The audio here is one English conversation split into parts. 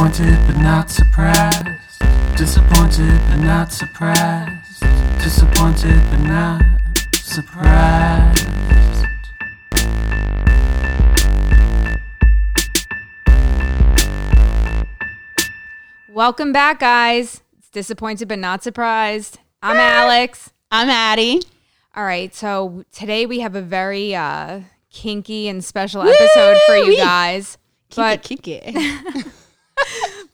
Disappointed but not surprised. Disappointed but not surprised. Disappointed but not surprised. Welcome back, guys. It's disappointed but not surprised. I'm Alex. I'm Addie. All right, so today we have a very uh, kinky and special episode for you Woo-wee. guys. But kick it.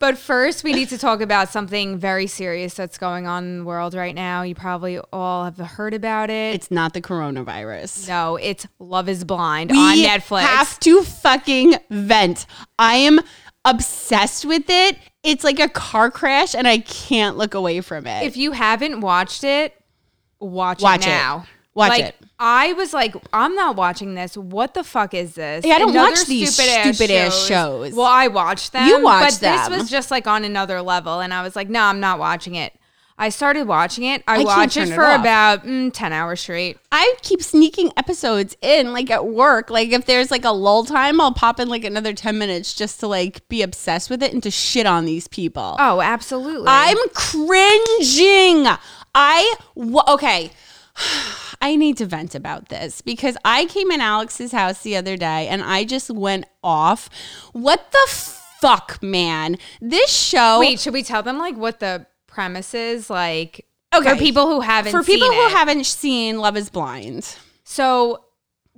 but first, we need to talk about something very serious that's going on in the world right now. You probably all have heard about it. it's not the coronavirus. no, it's Love Is Blind We on Netflix. have to fucking vent. I am obsessed with it. It's like a car crash, and I can't look away from it. if you haven't watched it, watch, Watch it it. Watch like, it. I was like, I'm not watching this. What the fuck is this? Yeah, I don't Another watch these stupid-ass stupid-ass shows. Well, I watched them. You watch but them. this was just like on another level, and I was like, no, I'm not watching it. I started watching it. I, I watched it turn it for about mm, ten hours straight. I keep sneaking episodes in, like at work. Like if there's like a lull time, I'll pop in like another ten minutes just to like be obsessed with it and to shit on these people. Oh, absolutely. I'm cringing. I w- okay. I need to vent about this because I came in Alex's house the other day and I just went off. What the fuck, man? This show. Wait, should we tell them like what the premise is? Like, Okay. for people who haven't for people who it. haven't seen Love Is Blind, So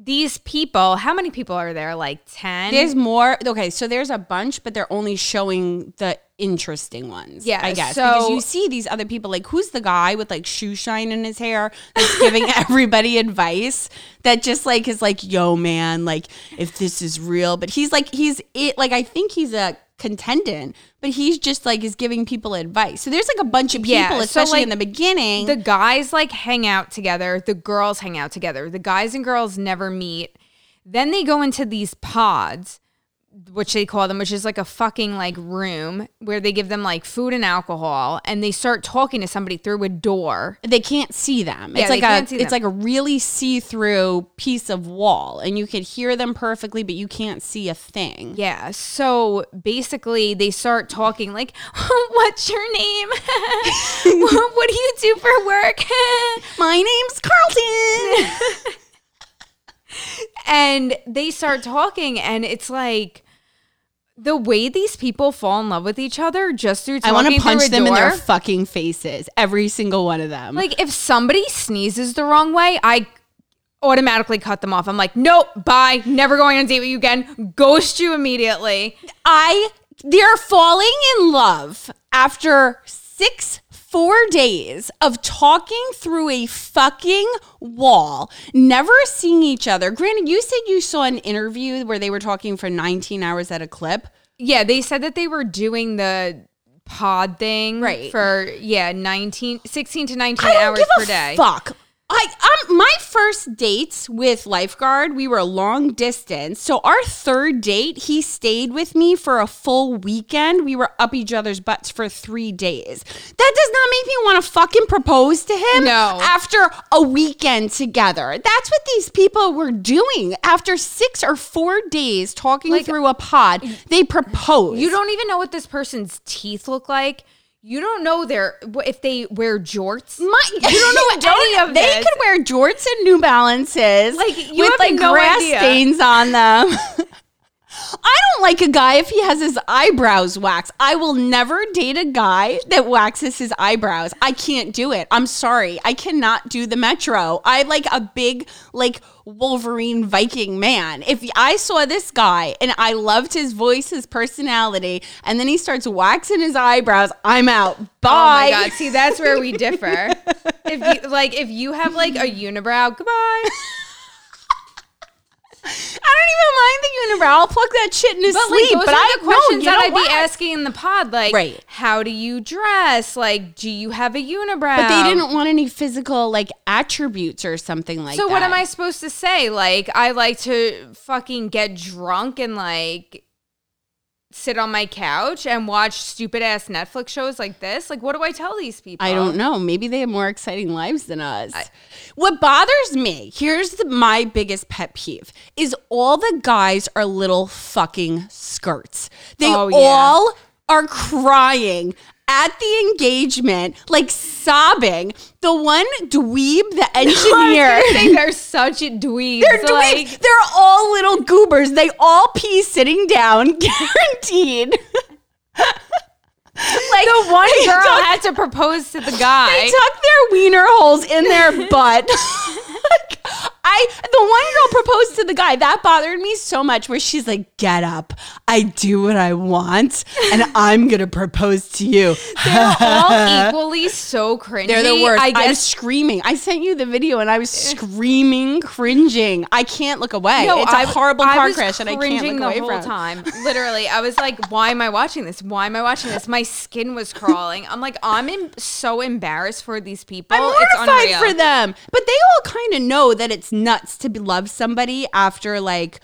these people, how many people are there? Like ten. there's more. Okay, so there's a bunch, but they're only showing the interesting ones. Yeah, I guess so- because you see these other people. Like, who's the guy with like shoe shine in his hair that's giving everybody advice? That just like is like, yo, man, like if this is real, but he's like, he's it. Like, I think he's a contendant, but he's just like is giving people advice. So there's like a bunch of people, Yeah, so, especially in the beginning. the guys like hang out together, the girls hang out together. The guys and girls never meet. Then they go into these pods, which they call them, which is like a fucking like room where they give them like food and alcohol and they start talking to somebody through a door. they can't see them. Yeah, It's like a see it's like a really see-through piece of wall and you could hear them perfectly but you can't see a thing. Yeah. So basically they start talking like, what's your name? what, what do you do for work? My name's Carlton. and they start talking and it's like the way these people fall in love with each other just through I want to punch them in their fucking faces. Every single one of them. like if somebody sneezes the wrong way i automatically cut them off i'm like nope bye never going on a date with you again ghost you immediately I they're falling in love after 6 4 days of talking through a fucking wall, never seeing each other. Granted, you said you saw an interview where they were talking for 19 hours at a clip. yeah they said that they were doing the pod thing Right. for yeah 19 16 to 19 I don't hours per day Fuck. I um my first dates with lifeguard, we were long distance. So our third date, he stayed with me for a full weekend. We were up each other's butts for three days. That does not make me want to fucking propose to him. No. After a weekend together, that's what these people were doing. After six or four days talking Like- through a pod, they proposed. You don't even know what this person's teeth look like. You don't know their if they wear jorts. My, you don't know You don't- any of they They could wear jorts and New Balances, Like, you with have like no grass idea. stains on them. Like a guy if he has his eyebrows waxed. I will never date a guy that waxes his eyebrows. I can't do it. I'm sorry. I cannot do the metro. I like a big like Wolverine Viking man. If I saw this guy and I loved his voice, his personality, and then he starts waxing his eyebrows, I'm out. Bye. Oh my god! See, that's where we differ. if you like, if you have like a unibrow, goodbye. I don't even mind the unibrow. I'll plug that shit in his But sleep. like, but I the questions no, that I'd what? be asking in the pod. Like, Right. how do you dress? Like, do you have a unibrow? But they didn't want any physical like attributes or something like So that. So what am I supposed to say? Like, I like to fucking get drunk and like sit on my couch and watch stupid ass Netflix shows like this. Like, what do I tell these people? I don't know. Maybe they have more exciting lives than us. what bothers me, here's the, my biggest pet peeve, is all the guys are little fucking skirts. They Oh, yeah. all are crying at the engagement, like sobbing. The one dweeb, the engineer. they're such dweebs. They're dweebs. like, They're all little goobers. They all pee sitting down, guaranteed. like the one girl tuck- had to propose to the guy. they tuck their wiener holes in their butt. Like, I the one girl proposed to the guy that bothered me so much. Where she's like, "Get up, I do what I want, and I'm gonna propose to you." They're all equally so cringy. They're the worst. I I, was screaming. I sent you the video, and I was eh. screaming, cringing. I can't look away. No, it's a I- horrible I car crash, and I can't look the away whole from. time. Literally, I was like, "Why am I watching this? Why am I watching this?" My skin was crawling. I'm like, I'm em- so embarrassed for these people. I'm it's mortified for them. But they all kind of know that it's nuts to love somebody after like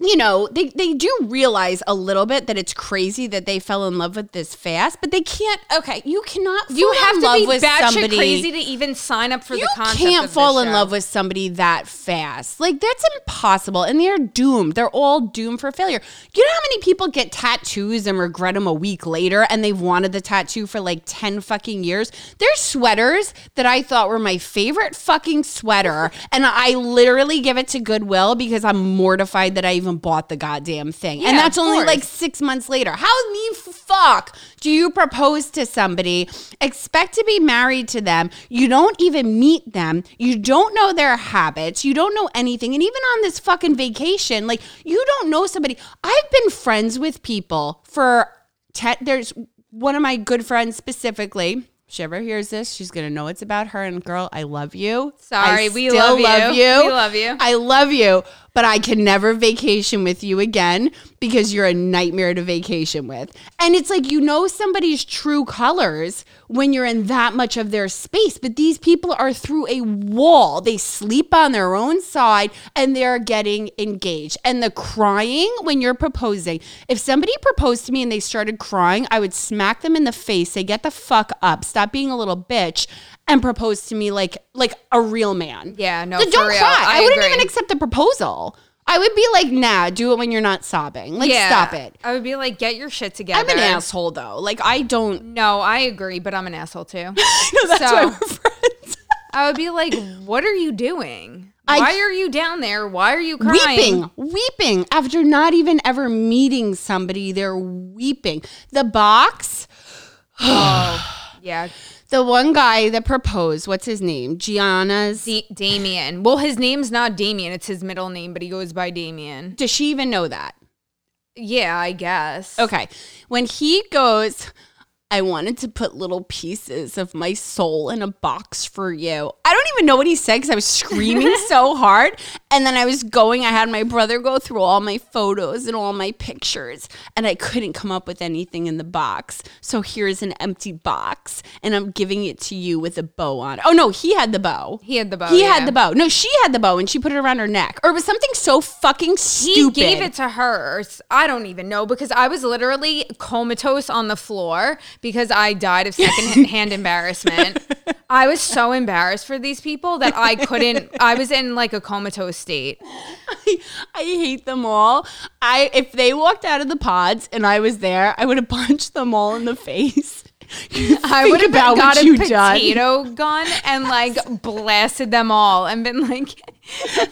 you know, they, they do realize a little bit that it's crazy that they fell in love with this fast, but they can't. Okay, you cannot. You fall have in to love be with somebody. crazy to even sign up for you the concept. You can't fall in show. love with somebody that fast. Like that's impossible, and they're doomed. They're all doomed for failure. You know how many people get tattoos and regret them a week later, and they've wanted the tattoo for like ten fucking years. There's sweaters that I thought were my favorite fucking sweater, and I literally give it to Goodwill because I'm mortified that I even bought the goddamn thing, Yeah, and that's only course. like six months later. How the fuck do you propose to somebody, expect to be married to them? You don't even meet them. You don't know their habits. You don't know anything. And even on this fucking vacation, like you don't know somebody. I've been friends with people for, te- there's one of my good friends specifically. If she ever hears this, she's gonna know it's about her. And girl, I love you. Sorry, I we still love you. We love you. I love you, but I can never vacation with you again because you're a nightmare to vacation with. And it's like you know somebody's true colors when you're in that much of their space, but these people are through a wall. They sleep on their own side and they're getting engaged. And the crying when you're proposing, if somebody proposed to me and they started crying, I would smack them in the face, say, get the fuck up, stop being a little bitch. And propose to me like like a real man. Yeah, no, for don't real. cry. I, I wouldn't even accept the proposal. I would be like, nah, do it when you're not sobbing. Like, yeah, stop it. I would be like, get your shit together. I'm an asshole though. Like, I don't. No, I agree, but I'm an asshole too. No, that's So- why we're friends. I would be like, what are you doing? I- Why are you down there? Why are you crying? weeping, weeping after not even ever meeting somebody. They're weeping. The box, oh, Yeah, the one guy that proposed, what's his name? Gianna's. D- Damian. Well, his name's not Damian; it's his middle name, but he goes by Damian. Does she even know that? Yeah, I guess. Okay. When he goes, I wanted to put little pieces of my soul in a box for you. I don't even know what he said because I was screaming so hard. And then I was going, I had my brother go through all my photos and all my pictures, and I couldn't come up with anything in the box. So here's an empty box, and I'm giving it to you with a bow on it. Oh, no, he had the bow. He had the bow. He yeah. had the bow. No, she had the bow and she put it around her neck. Or it was something so fucking stupid. He gave it to her. I don't even know because I was literally comatose on the floor because I died of secondhand embarrassment. I was so embarrassed for these people that I couldn't. I was in like a comatose state. I, I hate them all. I if they walked out of the pods and I was there, I would have punched them all in the face. I would have about got a you done. potato gun and like blasted them all and been like,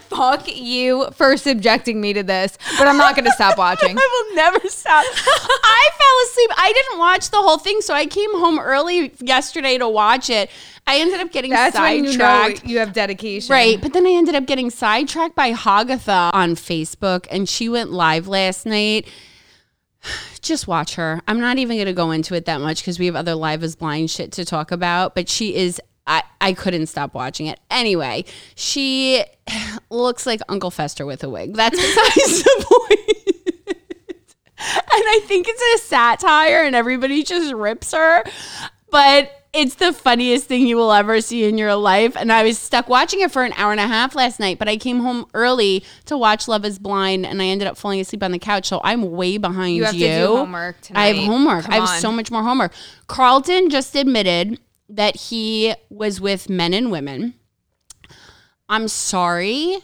"Fuck you for subjecting me to this," but I'm not gonna stop watching. I will never stop. I fell asleep. I didn't watch the whole thing, so I came home early yesterday to watch it. I ended up getting That's when you know sidetracked. you have dedication, Right, but then I ended up getting sidetracked by Hagatha on Facebook, and she went live last night. Just watch her. I'm not even going to go into it that much because we have other live as blind shit to talk about. But she is. I, I couldn't stop watching it. Anyway, she looks like Uncle Fester with a wig. That's besides the point. and I think it's a satire, and everybody just rips her. But it's the funniest thing you will ever see in your life. And I was stuck watching it for an hour and a half last night, but I came home early to watch Love is Blind and I ended up falling asleep on the couch. So I'm way behind you. You have to do homework tonight. I have homework. Come I have on. so much more homework. Carlton just admitted that he was with men and women. I'm sorry.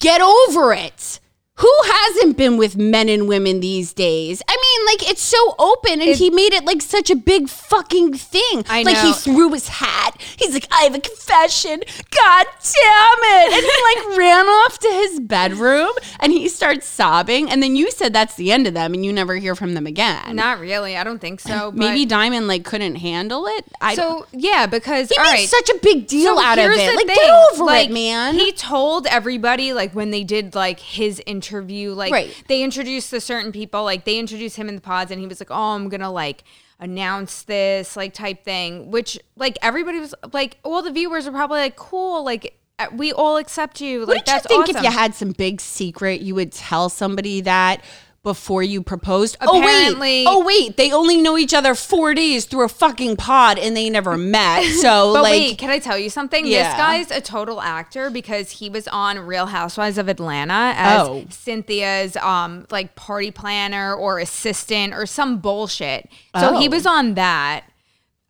Get over it. Who hasn't been with men and women these days? I mean, like it's so open, and he made it like such a big fucking thing. I Like he threw his hat. He's like, "I have a confession." God damn it! And he like ran off to his bedroom, and he starts sobbing. And then you said that's the end of them, and you never hear from them again. Not really. I don't think so. but- Maybe Diamond like couldn't handle it. I So yeah, because he made right. such a big deal So out of it. Like thing, get over like, it, man. He told everybody like when they did like his interview, like Right. they introduced the certain people, like they introduced him in the pods, and he was like, "Oh, I'm gonna like." announce this like type thing which like everybody was like all the viewers were probably like cool like uh, we all accept you like Wouldn't you that's think awesome. if you had some big secret, you would tell somebody that before you proposed? oh wait, oh wait, they only know each other four days through a fucking pod, and they never met. So But like, wait, can I tell you something? Yeah. This guy's a total actor because he was on Real Housewives of Atlanta as Oh. Cynthia's um like party planner or assistant or some bullshit. So he Oh. was on that.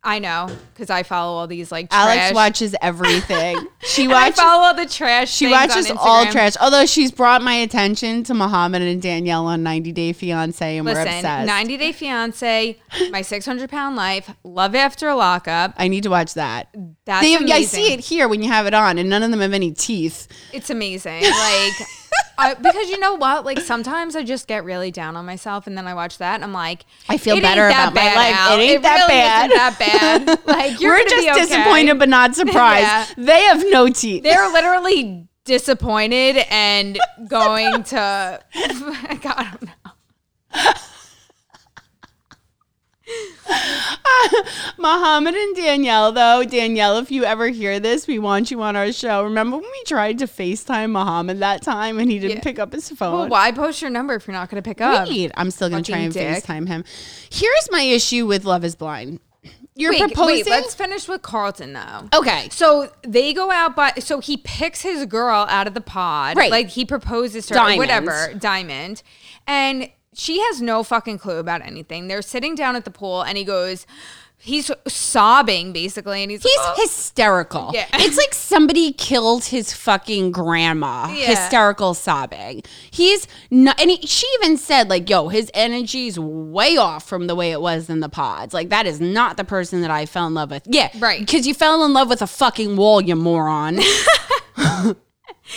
I know because I follow all these like trash. Alex watches everything. She And I watches. follow all the trash. She watches all trash. Although she's brought my attention to Muhammad and Danielle on 90 Day Fiance, and we're Listen, obsessed. 90 Day Fiance, My 600 Pound Life, Love After Lockup. I need to watch that. That's They- amazing. I see it here when you have it on, and none of them have any teeth. It's amazing. Like, I, because you know what? Like, sometimes I just get really down on myself, and then I watch that, and I'm like, I feel better about my life. It ain't that really bad." That bad. Like, you're We're just okay. disappointed, but not surprised. Yeah. They have no teeth. They're literally disappointed and going to. God, I don't know. Muhammad and Danielle, though. Danielle, if you ever hear this, we want you on our show. Remember when we tried to FaceTime Muhammad that time and he didn't Yeah. pick up his phone? Well, why post your number if you're not going to pick up? Wait, I'm still going to try and dick. FaceTime him. Here's my issue with Love is Blind. You're Wait, proposing. wait, let's finish with Carlton though. okay. So they go out but so he picks his girl out of the pod. Right. Like he proposes to her Diamond. whatever, Diamond. And she has no fucking clue about anything. They're sitting down at the pool and he goes he's sobbing basically and he's He's like, "Oh." hysterical. Yeah. It's like somebody killed his fucking grandma. Yeah. Hysterical sobbing. He's not, and he, she even said, like, yo, his energy's way off from the way it was in the pods. Like, that is not the person that I fell in love with. Yeah. Right. Because you fell in love with a fucking wall, you moron.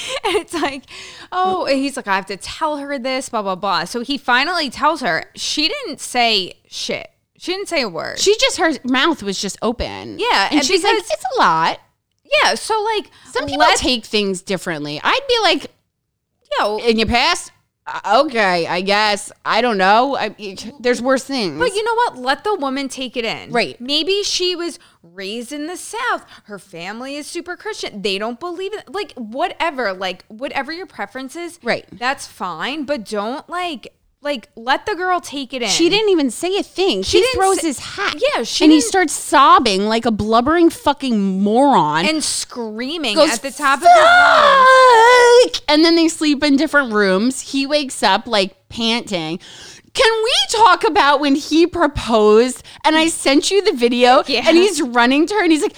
And it's like, oh, and he's like, I have to tell her this, blah, blah, blah. So he finally tells her. She didn't say shit. She didn't say a word. she just, her mouth was just open. Yeah, And, and she's like, it's a lot. yeah. So like Some people take things differently. I'd be like, yo, in your past, Uh, okay, I guess. I don't know. I, there's worse things. But you know what? Let the woman take it in. Right. Maybe she was raised in the South. Her family is super Christian. They don't believe it. Like, whatever. Like, whatever your preference is. Right. That's fine. But don't, like, like let the girl take it in. She didn't even say a thing. She She throws say- his hat. Yeah, she and he starts sobbing like a blubbering fucking moron. And screaming goes at the top of his lungs. And then they sleep in different rooms. He wakes up like panting. Can we talk about when he proposed and I sent you the video Yeah. and he's running to her and he's like,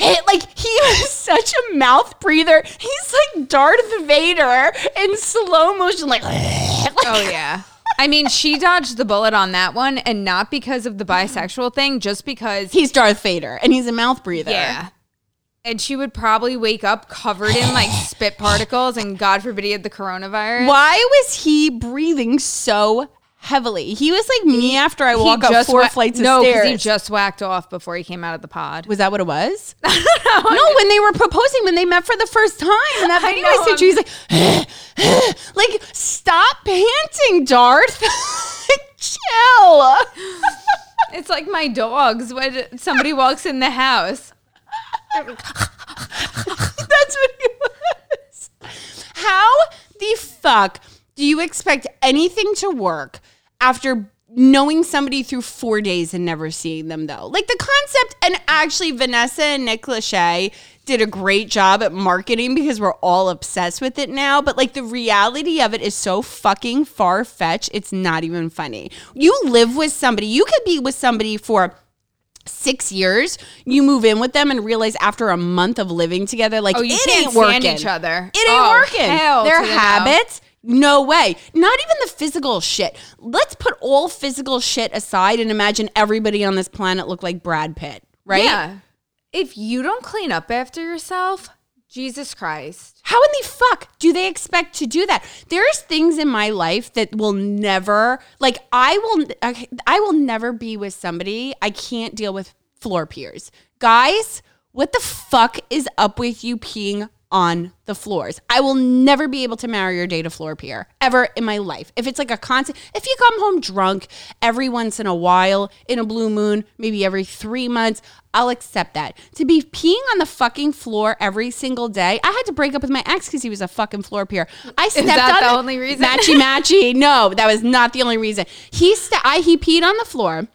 "Heh, heh, heh." like he was such a mouth breather. He's like Darth Vader in slow motion, like, Oh, yeah. I mean, she dodged the bullet on that one, and not because of the bisexual thing, just because he's Darth Vader and he's a mouth breather. Yeah. And she would probably wake up covered in like spit particles and God forbid he had the coronavirus. Why was he breathing so heavily? He was like me after I walk up four wa- flights of no, stairs. he just whacked off before he came out of the pod. was that what it was? no, when they were proposing, when they met for the first time, and that I video I, know, sent you, he's like, like, stop panting, Darth. Chill. It's like my dogs when somebody walks in the house. That's what he was. How the fuck do you expect anything to work after knowing somebody through four days and never seeing them though? Like the concept, and actually Vanessa and Nick Lachey did a great job at marketing because we're all obsessed with it now. But like the reality of it is so fucking far fetched. It's not even funny. You live with somebody, you could be with somebody for six years, you move in with them and realize after a month of living together, like Oh, you it can't ain't stand working. each other. It ain't Oh, working. Their habits. No. way. Not even the physical shit. Let's put all physical shit aside and imagine everybody on this planet look like Brad Pitt, right? Yeah. If you don't clean up after yourself, Jesus Christ. How in the fuck do they expect to do that? There's things in my life that will never like I will I I will never be with somebody I can't deal with floor peers. Guys, what the fuck is up with you peeing on the floors? I will never be able to marry or date a floor peer ever in my life. If it's like a constant if you come home drunk every once in a while in a blue moon, maybe every 3 months, I'll accept that. To be peeing on the fucking floor every single day, I had to break up with my ex because he was a fucking floor peer. I stepped that on the it- only reason? Matchy matchy. No, that was not the only reason. He st- I he peed on the floor.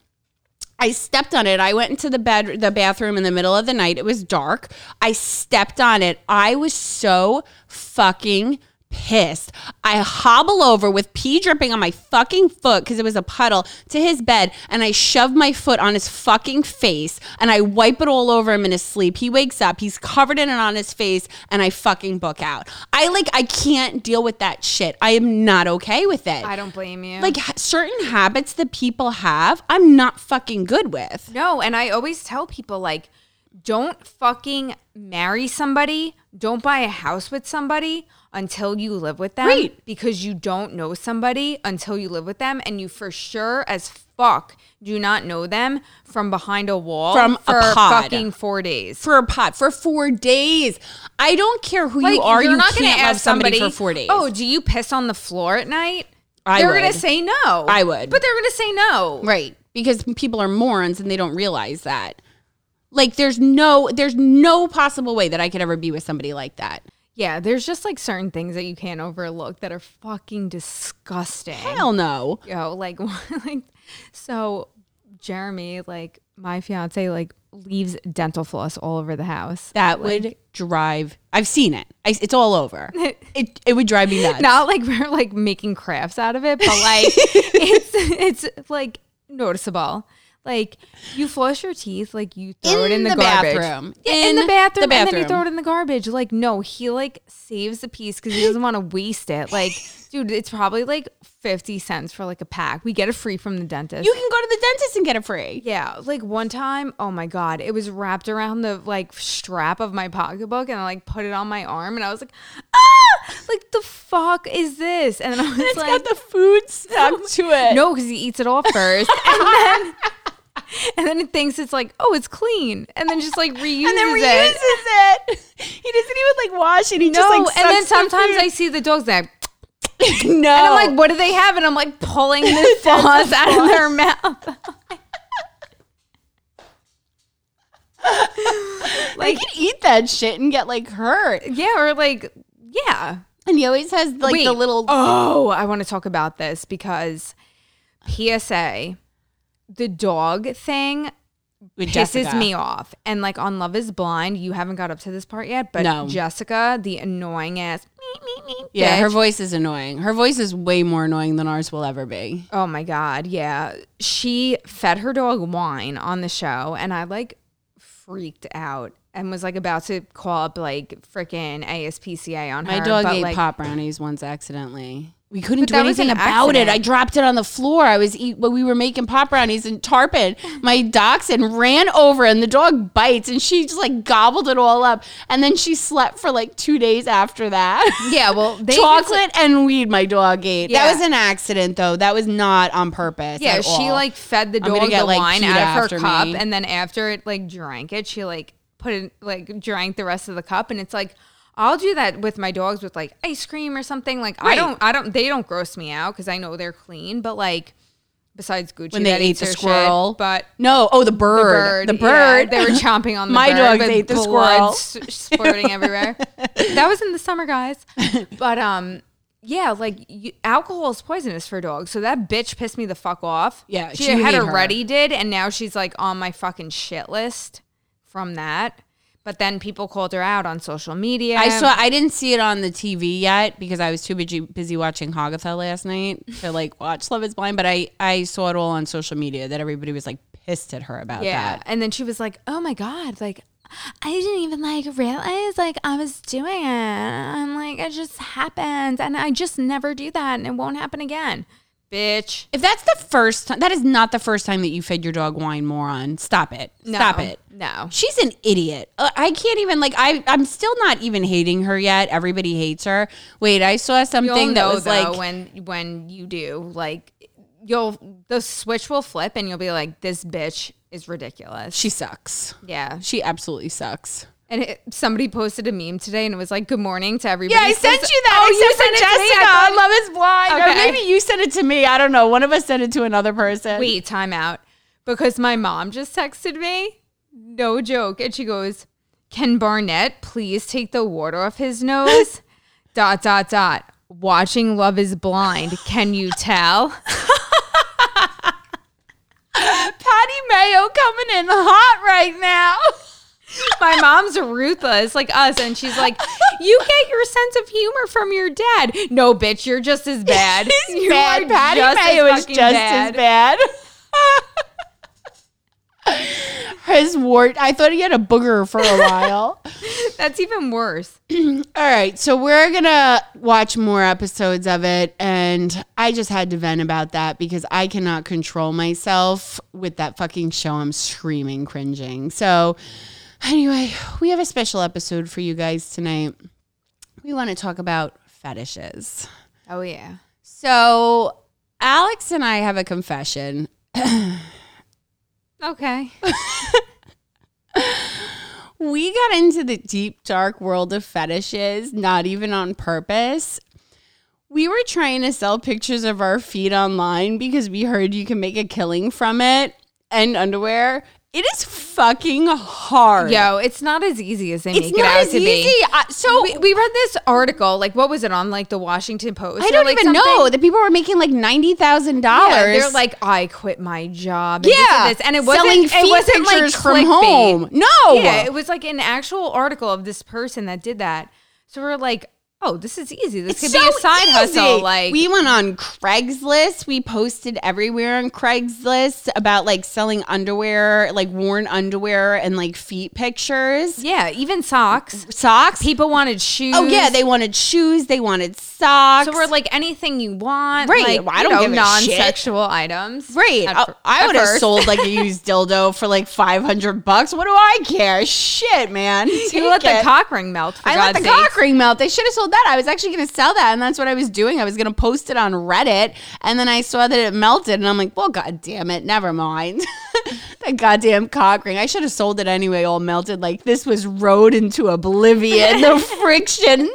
I stepped on it. I went into the bed, the bathroom in the middle of the night. It was dark. I stepped on it. I was so fucking pissed. I hobble over with pee dripping on my fucking foot because it was a puddle to his bed, and I shove my foot on his fucking face, and I wipe it all over him in his sleep. He wakes up. He's covered in it on his face, and I fucking book out. I like. I can't deal with that shit. I am not okay with it. I don't blame you. like certain habits that people have, I'm not fucking good with. No, and I always tell people like don't fucking marry somebody, don't buy a house with somebody until you live with them Right. because you don't know somebody until you live with them and you for sure as fuck do not know them from behind a wall From a for pod. fucking 4 days. For a pot for four days. I don't care who Like you are. you're You not can't gonna ask somebody, for four days. Oh, do you piss on the floor at night? I they're would. gonna say no. I would. But they're gonna say no. right. Because people are morons and they don't realize that. Like there's no there's no possible way that I could ever be with somebody like that. Yeah, there's just like certain things that you can't overlook that are fucking disgusting. Hell no. Yo, like, like, so Jeremy, like my fiance, like leaves dental floss all over the house. That would drive. I've seen it. I, it's all over. it it would drive me nuts. Not like we're like making crafts out of it, but like it's it's like noticeable. Like you flush your teeth, like you throw it In in the, the garbage. bathroom. Yeah, in, In the bathroom, the and then you throw it in the garbage. Like no, he like saves the piece because he doesn't want to waste it. Like, dude, it's probably like fifty cents for like a pack. We get it free from the dentist. you can go to the dentist and get it free. Yeah, like one time, oh my god, it was wrapped around the like strap of my pocketbook, and I like put it on my arm, and I was like, ah, like the fuck is this? And then I was It's like, got the food stuck to it. no, because he eats it all first, and then and then it thinks it's like, oh, it's clean, and then just like reuses, it. and then it. reuses it. He doesn't even like wash it. He No, just like and then the sometimes I see the dogs that. no. And I'm like, what do they have? And I'm like pulling the floss out of their mouth. like can eat that shit and get like hurt. Yeah, or like, yeah. And he always has like the little Oh, I want to talk about this because PSA, the dog thing with pisses Jessica. me off. And like on Love is Blind, you haven't got up to this part yet, but No. Jessica, the annoying ass. Yeah, her bitch. voice is annoying. Her voice is way more annoying than ours will ever be. Oh my God. Yeah. She fed her dog wine on the show, and I like freaked out and was like about to call up like freaking ASPCA on My her. dog but, ate like, pop brownies once accidentally. We couldn't But do anything an about it. I dropped it on the floor. I was eat when we were making pop brownies and tarpon. My dachshund ran over and the dog bites and she just like gobbled it all up. And then she slept for like two days after that. Yeah, well, they chocolate and weed my dog ate. Yeah. That was an accident though. That was not on purpose. Yeah, she all. like fed the dog get, the like, wine out of her cup, me. and then after it like drank it, she like put it like drank the rest of the cup, and it's like I'll do that with my dogs with like ice cream or something. Like I don't, I don't, they don't gross me out because I know they're clean, but like besides Gucci when they that ate the their shit, squirrel. but. no, oh the The bird, bird, the yeah, bird. they were chomping on the My bird dogs ate the squirrel. s- splurting everywhere. that was in the summer, guys. But um, yeah, like you, alcohol is poisonous for dogs. So that bitch pissed me the fuck off. Yeah, she, she had hate her. already did, and now she's like on my fucking shit list from that. But then people called her out on social media. I saw. I didn't see it on the TV yet because I was too busy busy watching Hagatha last night to like watch Love Is Blind. But I I saw it all on social media that everybody was like pissed at her about Yeah. that. And then she was like, "Oh my god, like I didn't even like realize like I was doing it. I'm like it just happened and I just never do that and it won't happen again." Bitch. If that's the first time, that is not the first time that you fed your dog wine, moron. Stop it. No. Stop it. No. She's an idiot. Uh, I can't even like. I I'm still not even hating her yet. Everybody hates her. Wait, I saw something that was though like when when you do like you'll the switch will flip and you'll be like this bitch is ridiculous. she sucks. yeah. She absolutely sucks. And it, somebody posted a meme today and it was like good morning to everybody. Yeah, I sent Says- you that. Oh, you sent sent it it to to me? Jessica. I thought- Love is blind. Or maybe you sent it to me. I don't know. One of us sent it to another person. wait, time out. Because my mom just texted me. No joke. And she goes, Can Barnett please take the water off his nose? dot, dot, dot. Watching Love is Blind. Can you tell? Patty Mayo coming in hot right now. My mom's ruthless, like us. And she's like, You get your sense of humor from your dad. No, bitch, you're just as bad. You bad. are Patty just as Mayo is fucking just as bad. His wart. I thought he had a booger for a while. That's even worse. All right, so we're gonna watch more episodes of it, and I just had to vent about that because I cannot control myself with that fucking show. I'm screaming, cringing. So, anyway, we have a special episode for you guys tonight. We want to talk about fetishes. Oh, yeah. So, Alex and I have a confession. Okay. We got into the deep, dark world of fetishes, not even on purpose. We were trying to sell pictures of our feet online because we heard you can make a killing from it and underwear. It is fucking hard. Yo, it's not as easy as they it's make it out to easy. be. I- so We, we read this article, like what was it on, like the Washington Post? I don't like, even know something? that people were making like ninety thousand dollars. They're like, I quit my job. And yeah, this and, this. and it wasn't. selling it wasn't like from home. No, Yeah, it was like an actual article of this person that did that. So we're like, oh, this is easy. This could be a side hustle. Like, we went on Craigslist. We posted everywhere on Craigslist about like selling underwear, like worn underwear and like feet pictures, yeah, even socks. socks. People wanted shoes. oh yeah, they wanted shoes. They wanted socks. So we're like anything you want, Right, Like, I don't know, give a shit. non-sexual items, Right. At I, I would have sold like a used dildo for like 500 bucks. What do I care? Shit, man. You Take let the cock ring melt. For I God's let the cock ring melt. They should have sold that. I was actually going to sell that, and that's what I was doing. I was going to post it on Reddit, and then I saw that it melted, and I'm like, well, god damn it, never mind. the goddamn cock ring. I should have sold it anyway, all melted. Like this was rode into oblivion. the friction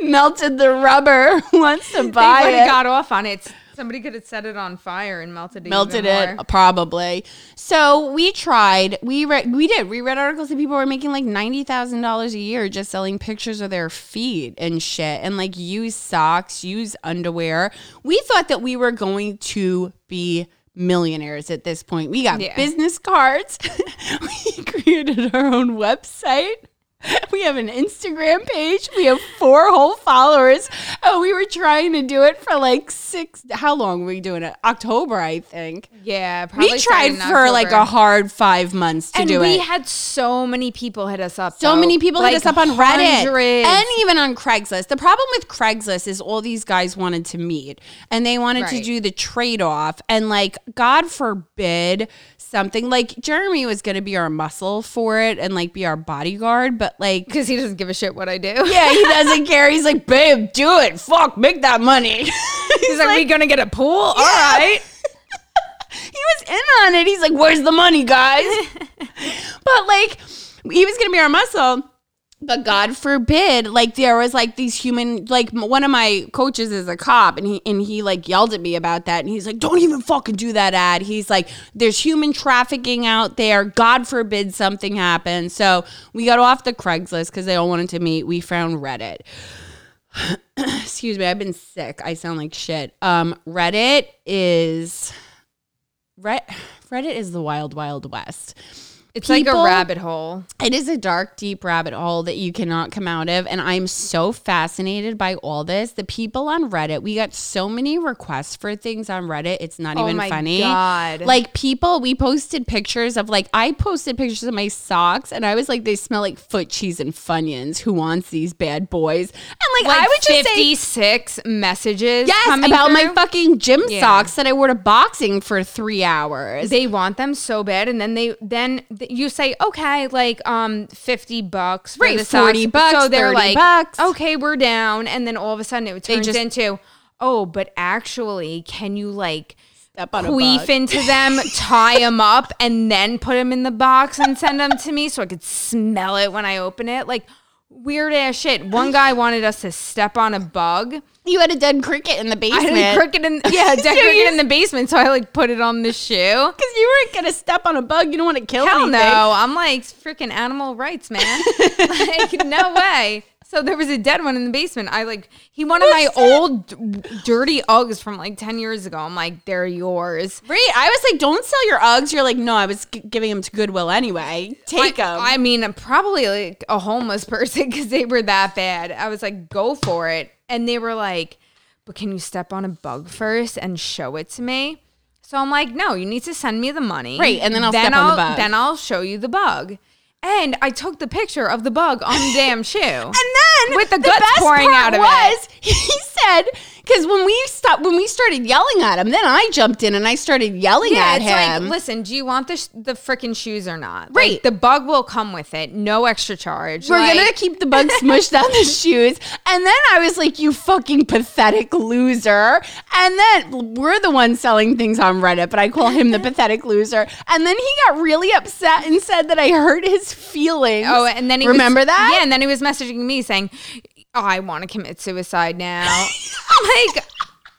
melted the rubber. Who wants to buy it? got off on it. Somebody could have set it on fire and melted it. melted it probably. So we tried we read we did we read articles that people were making like $90000 a year just selling pictures of their feet and shit and like use socks use underwear. We thought that we were going to be millionaires at this point. We got Yeah. business cards. We created our own website we have an Instagram page. We have four whole followers. Oh, we were trying to do it for like six. How long were we doing it? October, I think. Yeah, probably we tried for like a hard five months to and do we it. We had so many people hit us up. so though. many people hit us up on Reddit hundreds. and even on Craigslist. The problem with Craigslist is all these guys wanted to meet and they wanted to do the trade off. And like, God forbid something like Jeremy was going to be our muscle for it and like be our bodyguard, but like, because he doesn't give a shit what I do. yeah, he doesn't care. He's like, babe, do it. Fuck, make that money. He's like, we gonna get a pool? All right. he was in on it. He's like, "Where's the money, guys?" but like, he was gonna be our muscle. But God forbid, like there was like these human, like one of my coaches is a cop, and he and he like yelled at me about that, and he's like, "Don't even fucking do that ad." He's like, "There's human trafficking out there. God forbid something happens." So we got off the Craigslist because they all wanted to meet. We found Reddit. Excuse me, I've been sick. I sound like shit. Um, Reddit is Red, Reddit is the wild, wild west. It's like a rabbit hole. It is a dark, deep rabbit hole that you cannot come out of. And I'm so fascinated by all this. The people on Reddit, we got so many requests for things on Reddit. It's not Oh even my funny. God. Like people, we posted pictures of like, I posted pictures of my socks and I was like, they smell like foot cheese and Funyuns. Who wants these bad boys? And like, Like I would just say, 56 messages. yes, about my fucking gym Yeah. socks that I wore to boxing for three hours. They want them so bad, and then they then th- you say okay, like um fifty bucks, for Right, the 40 socks. bucks, So they're 30 like, bucks. okay, we're down, and then all of a sudden it turns just- into, oh, but actually, can you like Step on queef into them, tie them up, and then put them in the box and send them to me so I could smell it when I open it, like. Weird ass shit. One guy wanted us to step on a bug. you had a dead cricket in the I basement. had a cricket in yeah, dead So cricket in the basement, so I like put it on the shoe. Because you weren't gonna step on a bug. You don't want to kill Hell anything. no. I'm like freaking animal rights, man. like, no way. So there was a dead one in the basement. I like he wanted my old dirty Uggs from like 10 years ago. I'm like, they're yours. Right. I was like, don't sell your Uggs. You're like, no, I was g- giving them to Goodwill anyway. Take them. I, I mean, probably like a homeless person because they were that bad. I was like, go for it. And they were like, but can you step on a bug first and show it to me? So I'm like, no, you need to send me the money. Right, and then I'll step on the bug. Then I'll show you the bug. And I took the picture of the bug on the damn shoe. and then with the guts pouring out of was, it. He said, because when we stopped, when we started yelling at him, then I jumped in and I started yelling Yeah, at it's him. like, listen, do you want the sh- the freaking shoes or not? Like, Right. the bug will come with it, no extra charge. we're Like- gonna keep the bug smushed on the shoes. And then I was like, you fucking pathetic loser. And then we're the ones selling things on Reddit, but I call him the pathetic loser. And then he got really upset and said that I hurt his feelings. Oh, and then he remember was, that? Yeah, and then he was messaging me saying, oh, "I want to commit suicide now." I'm like,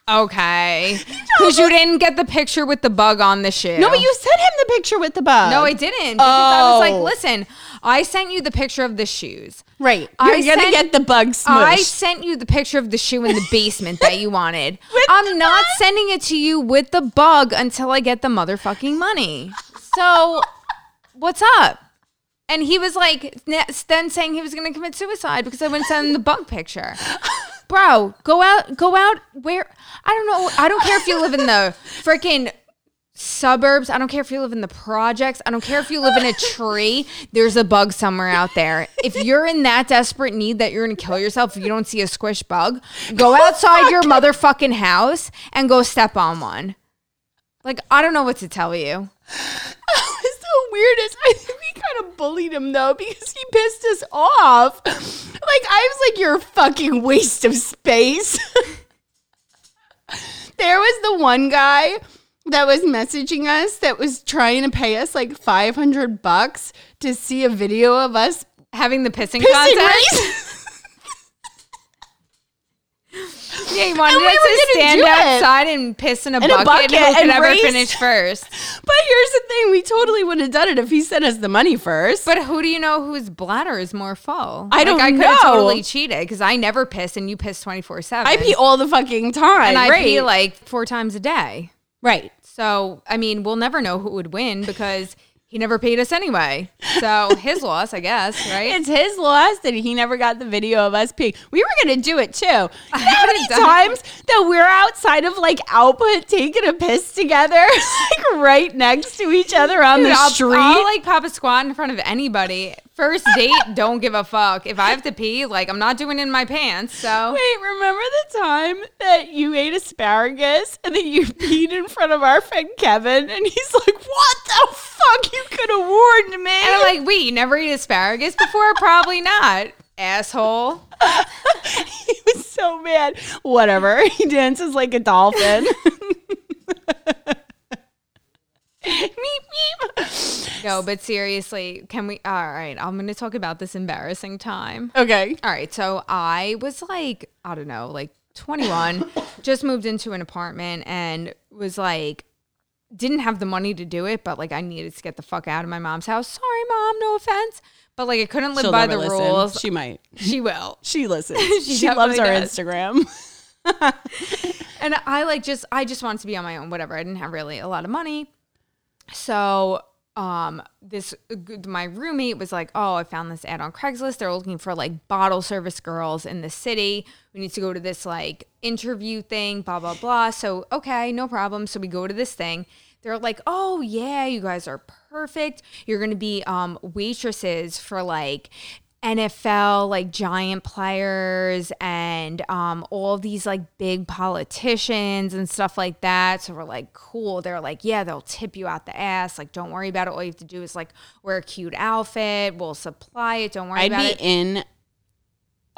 okay, because you didn't get the picture with the bug on the shoe. No, but you sent him the picture with the bug. No, I didn't. Because I was like, Oh. listen, I sent you the picture of the shoes. Right. You're I gonna sent- get the bug smushed. I sent you the picture of the shoe in the basement that you wanted. I'm not sending it to you with the bug until I get the motherfucking money. So, what's up? And he was like, then saying he was going to commit suicide because I wouldn't send him the bug picture. Bro, go out, go out where, I don't know. I don't care if you live in the freaking suburbs. I don't care if you live in the projects. I don't care if you live in a tree. There's a bug somewhere out there. If you're in that desperate need that you're going to kill yourself if you don't see a squish bug, go outside your motherfucking house and go step on one. Like, I don't know what to tell you. The weirdest. I think we kind of bullied him though because he pissed us off. Like I was like, "You're a fucking waste of space." there was the one guy that was messaging us that was trying to pay us like 500 bucks to see a video of us Having the pissing, pissing contest. Yeah, he wanted And we us were to stand it. outside and piss in a In a bucket, bucket and who could and ever race. finish first. But here's the thing: we totally would have done it if he sent us the money first. But who do you know whose bladder is more full? I don't I could have totally cheated because I never piss and you piss 24 7. I pee all the fucking time, and I right? pee like four times a day. right. So, I mean, we'll never know who would win because he never paid us anyway. So, his loss, I guess, right? It's his loss that he never got the video of us peeing. We were gonna do it too. You know how many times that we're outside of like output taking a piss together, like right next to each other on Dude, the I'll, street? I'll like pop a squat in front of anybody. First date, don't give a fuck. If I have to pee, like I'm not doing it in my pants. So Wait, remember the time that you ate asparagus and then you peed in front of our friend Kevin and he's like, What the fuck? You could have warned me. and I'm like, wait, you never eat asparagus before? Probably not, asshole. he was so mad. Whatever. He dances like a dolphin. meep meep. No, but seriously, can we? All right, I'm going to talk about this embarrassing time. Okay. All right, so I was like, I don't know, like 21, just moved into an apartment and was like, didn't have the money to do it, but like I needed to get the fuck out of my mom's house. Sorry, mom, no offense. But like I couldn't live She'll by the listen. rules. She might. She will. She listens. She she loves our does. Instagram. And I like just I just wanted to be on my own, whatever. I didn't have really a lot of money. So um this my roommate was like oh i found this ad on craigslist. They're looking for like bottle service girls in the city. We need to go to this like interview thing blah blah blah. So okay no problem. So we go to this thing. They're like oh yeah you guys are perfect. You're gonna be um waitresses for like NFL like giant players and um, all these like big politicians and stuff like that. So we're like, cool. They're like, yeah, they'll tip you out the ass. Like, don't worry about it. All you have to do is like wear a cute outfit. We'll supply it. Don't worry I'd about be in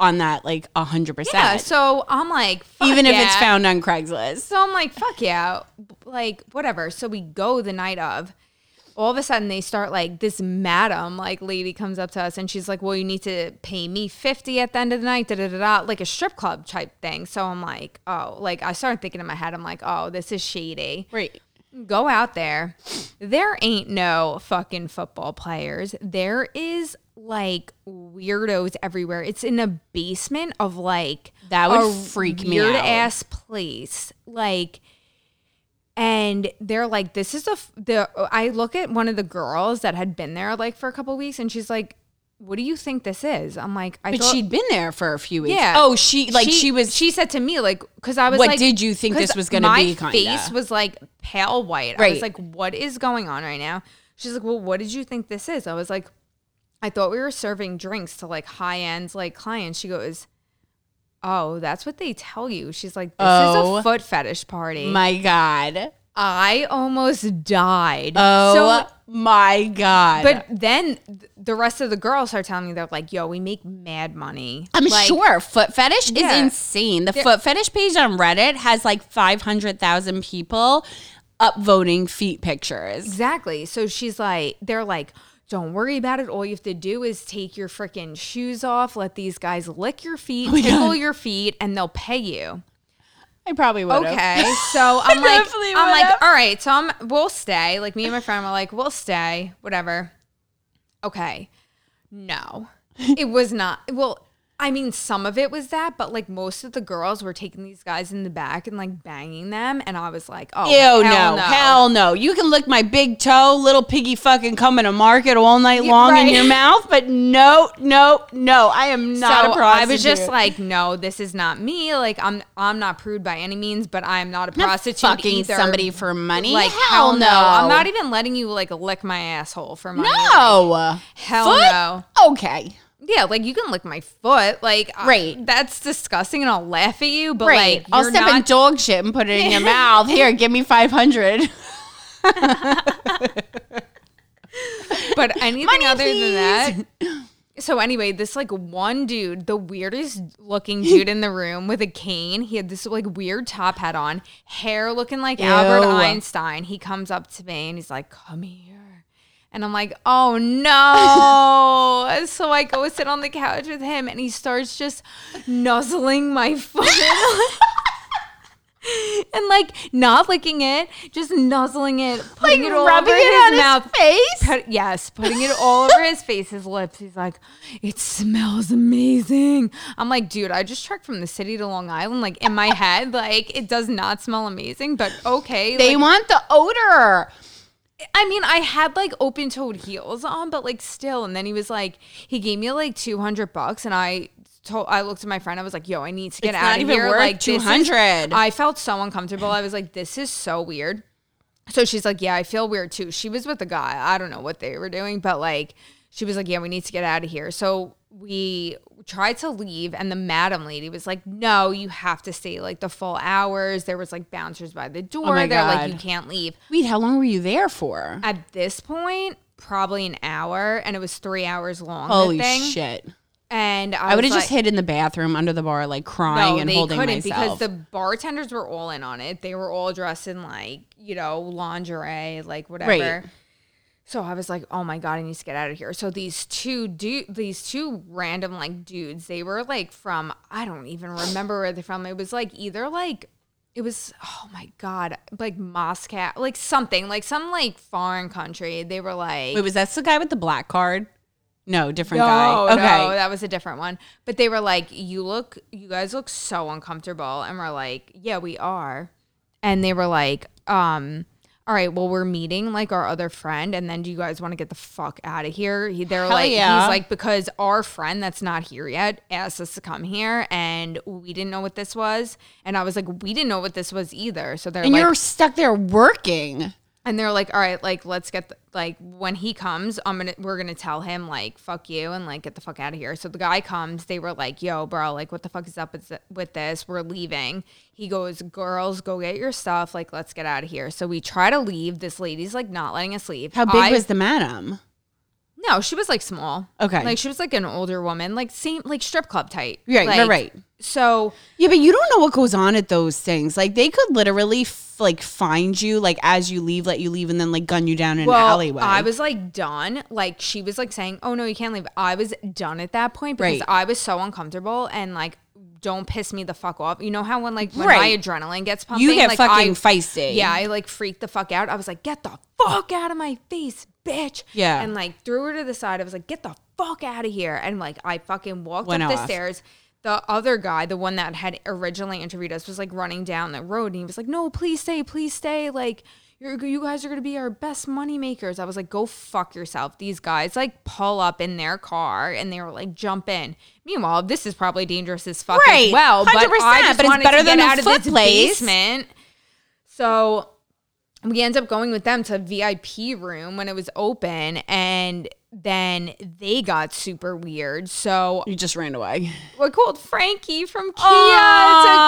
on that like a hundred percent. yeah. So I'm like, fuck Even if it's found on Craigslist. So I'm like, fuck yeah, like whatever. So we go the night of. All of a sudden, they start like this madam like lady comes up to us and she's like, "Well, you need to pay me fifty at the end of the night." Da da da da, like a strip club type thing. So I'm like, oh, like I started thinking in my head, I'm like, oh, this is shady Right. go out there. There ain't no fucking football players. There is like weirdos everywhere. It's in a basement of like That would freak me out. weird ass place. Like and they're like this is a f- the I look at one of the girls that had been there like for a couple weeks and she's like what do you think this is? I'm like I But thought she'd been there for a few weeks. yeah. Oh, she like she, was She said to me like because I was What like, did you think this was gonna my be, kinda? face was like pale white. Right. I was like, what is going on right now? She's like, well, what did you think this is? I was like, I thought we were serving drinks to like high end like clients. She goes, oh, that's what they tell you. She's like, this is Oh, a foot fetish party. my God. I almost died. Oh So my God. but then the rest of the girls are telling me they're like, "Yo, we make mad money." I'm Like, sure foot fetish Yeah. is insane. The foot fetish page on Reddit has like 500,000 people upvoting feet pictures. Exactly. So she's like, they're like, don't worry about it. All you have to do is take your freaking shoes off, let these guys lick your feet, oh tickle your feet, and they'll pay you. I probably would. Okay. So I'm like, I'm like, all right. So I'm, we'll stay. Like me and my friend were like, we'll stay, whatever. Okay. No, it was not. Well, I mean, some of it was that, but like most of the girls were taking these guys in the back and like banging them, and I was like, oh, Ew, hell no, hell no. You can lick my big toe, little piggy fucking coming to market all night long in your mouth, but no, no, no. I am not so a prostitute. I was just like, no, this is not me. Like I'm I'm not prude by any means, but I'm not a Not prostitute fucking either. somebody for money. Like hell, no. I'm not even letting you like lick my asshole for money. Like, No. hell Foot? no. Okay. Yeah, like you can lick my foot. Like I- Right. that's disgusting, and I'll laugh at you. But Right. like, I'll step in dog shit and put it in your mouth. Here, give me 500. but anything Money, other please. than that. So anyway, this like one dude, the weirdest looking dude in the room with a cane. He had this like weird top hat on, hair looking like Albert Einstein. He comes up to me and he's like, "Come here," and I'm like, "Oh no!" so I go sit on the couch with him, and he starts just nuzzling my foot. And like not licking it, just nuzzling it, putting Like it all rubbing over it his on his face? Put- yes, putting it all over his face, his lips. He's like, it smells amazing. I'm like, dude, I just trekked from the city to Long Island. Like in my head, like it does not smell amazing, but okay. They like, want the odor. I mean, I had like open toed heels on, but like still. And then he was like, he gave me like 200 bucks, and I. Told, I looked at my friend. I was like, "Yo, I need to get It's out of here." like this is- 200. I felt so uncomfortable. I was like, "This is so weird." So she's like, "Yeah, I feel weird too." She was with a guy. I don't know what they were doing, but like, she was like, "Yeah, we need to get out of here." So we tried to leave, and the madam lady was like, "No, you have to stay like the full hours." There was like bouncers by the oh door. Oh They're like, "You can't leave." Wait, how long were you there for? At this point, probably an hour, and it was three hours long. Holy shit. And I, I would have was just hid in the bathroom under the bar, like crying no, and they holding couldn't myself. because the bartenders were all in on it. They were all dressed in like you know lingerie, like whatever. Right. So I was like, oh my god, I need to get out of here. So these two du- these two random like dudes, they were like from I don't even remember where they're from. It was like either like it was oh my god, like Moscow, like something like some like foreign country. They were like Wait, was that the guy with the black card? No, different no, guy. Okay. no, that was a different one. But they were like, "You look, you guys look so uncomfortable," and we're like, "Yeah, we are." And they were like, "Um, all right, well, we're meeting like our other friend, and then do you guys want to get the fuck out of here? He, they're Hell like, yeah. he's like, because our friend that's not here yet asked us to come here, and we didn't know what this was. And I was like, we didn't know what this was either. So they're And like, you're stuck there working. And they're like, all right, like let's get the, like when he comes, I'm gonna we're gonna tell him like fuck you and like get the fuck out of here. So the guy comes, they were like, yo, bro, like what the fuck is up with with this? We're leaving. He goes, girls, go get your stuff. Like let's get out of here. So we try to leave. This lady's like not letting us leave. How big I- was the madam? No, she was like small. Okay. like she was like an older woman, like same like strip club type. Right, right, Like, right. So Yeah, but you don't know what goes on at those things. Like they could literally f- like find you like as you leave, let you leave, and then like gun you down in well, an alleyway. I was like done. Like she was like saying, "Oh no, you can't leave." I was done at that point because Right. I was so uncomfortable and like, don't piss me the fuck off. You know how when like when my adrenaline gets pumping, you get like, fucking I, feisty. Yeah, I like freaked the fuck out. I was like, "Get the fuck out of my face, bitch!" Yeah. and like threw her to the side. I was like, "Get the fuck out of here!" And like I fucking walked Went up the stairs. The other guy, the one that had originally interviewed us, was like running down the road, and he was like, "No, please stay, please stay." Like. You're, you guys are gonna be our best money makers. I was like, go fuck yourself. These guys like pull up in their car and they were like, jump in. Meanwhile, this is probably dangerous as fuck Right. as well. But 100%, I just but it's wanted better to than get a out of this place. basement. So we end up going with them to VIP room when it was open, and then they got super weird. So you just ran away. we called Frankie from Kia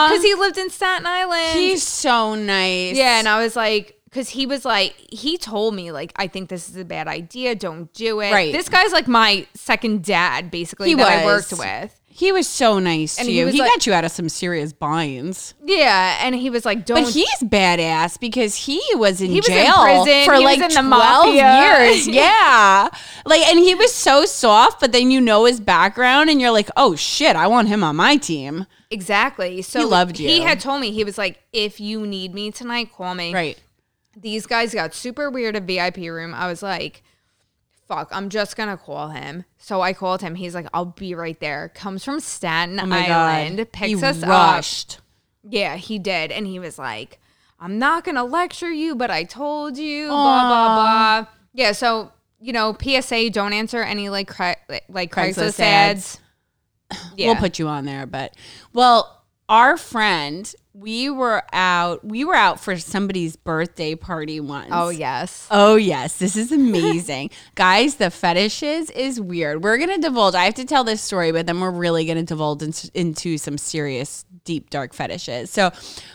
because he lived in Staten Island. He's so nice. yeah, and I was like. Cause he was like, he told me like, I think this is a bad idea. Don't do it. Right. This guy's like my second dad, basically He that I worked with. He was so nice And to you. was He like- got you out of some serious binds. Yeah, and he was like, don't. But he's badass because he was in He was in jail prison. for He was like in the 12 mafia. years. Yeah. Like and he was so soft, but then you know his background and you're like, "Oh shit, I want him on my team." Exactly. So He loved you. He had told me he was like, if you need me tonight, call me. Right. These guys got super weird at VIP room. I was like, fuck, I'm just gonna call him. So I called him. He's like, I'll be right there. Comes from Staten Oh my Island, god. picks he us up. rushed. Yeah, he did. And he was like, I'm not to lecture you, but I told you, blah, blah, blah. Yeah, so, you know, PSA, don't answer any like cri- like Craigslist, Craigslist ads. Yeah. We'll put you on there, but well, our friend, we were out. We were out for somebody's birthday party once. oh, yes. Oh yes, this is amazing. Guys, the fetishes is weird. We're going to divulge. I have to tell this story, but then we're really going to divulge into, into some serious deep dark fetishes. So,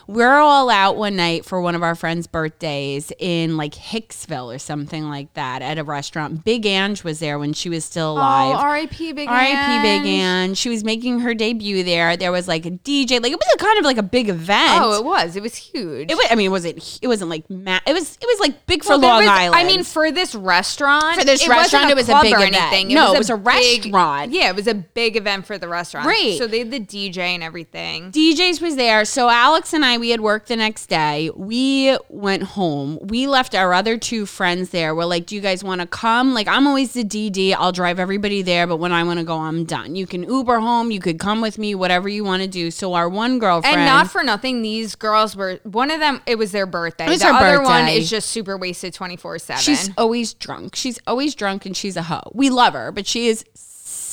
we're all out one night for one of our friends' birthdays in like Hicksville or something like that at a restaurant. Big Ang was there when she was still oh, alive. Oh, R.I.P. Big Ang. R.I.P. Big Ang. She was making her debut there. There was like a DJ. Like it was a kind of like a big event. Oh, it was. It was huge. It was, I mean, was it? It wasn't like ma- it was. It was like big for Well, Long was- Island. I mean, for this restaurant, For this it restaurant, it was a big event. anything. No, it was a big- restaurant. yeah, it was a big event for the restaurant. Right. So they had the DJ and everything. DJs was there. So Alex and I, we had work the next day. We went home. We left our other two friends there. We're like, "Do you guys want to come?" Like, I'm always the DD. I'll drive everybody there, but when I want to go, I'm done. You can Uber home. You could come with me. Whatever you want to do. So our one girlfriend, And not for nothing, these girls were one of them. It was their birthday. It was the her other one is just super wasted, twenty four seven. she's always drunk. She's always drunk, and she's a hoe. We love her, but she is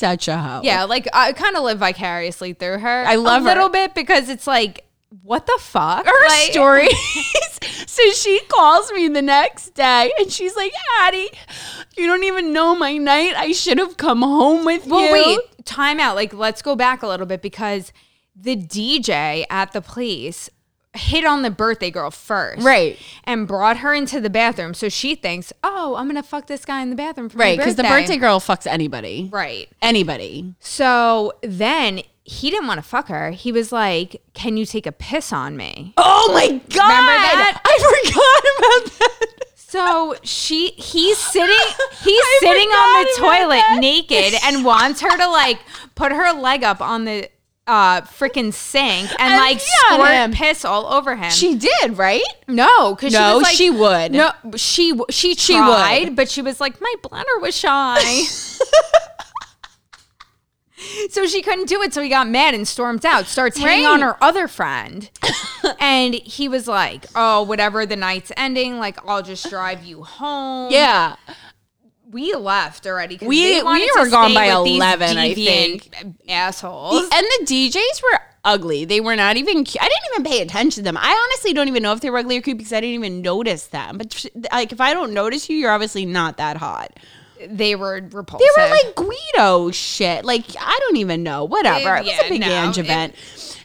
such a hoe. Yeah, like I kind of live vicariously through her. I love a her. little bit because it's like, what the fuck? her Like- stories. so she calls me the next day and she's like, Addie, you don't even know my night. I should have come home with Well, you. Well, wait, time out. Like, let's go back a little bit because the DJ at the place hit on the birthday girl first. Right. And brought her into the bathroom. So she thinks, oh, I'm going to fuck this guy in the bathroom for Right, because the birthday girl fucks anybody. Right. Anybody. So then he didn't want to fuck her. He was like, can you take a piss on me? Oh my god! that? I forgot about that. So she he's sitting he's sitting on the toilet that. naked and wants her to like put her leg up on the uh freaking sink and, And like squirt him. piss all over him. She did, right? no, because No, she was like, she would. No, she she She tried, would. but she was like, my bladder was shy. So she couldn't do it. So he got mad and stormed out, starts hitting on her other friend. and he was like, oh, whatever, the night's ending. Like, I'll just drive you home. Yeah. We left already. We- we were gone by 11, I think Assholes. And the DJs were ugly. They were not even cute. I didn't even pay attention to them. I honestly don't even know if they were ugly or cute because I didn't even notice them. But like if I don't notice you, you're obviously not that hot. they were repulsive. They were like Guido shit. Like I don't even know. Whatever. It was Yeah, a big no, Ange it- event.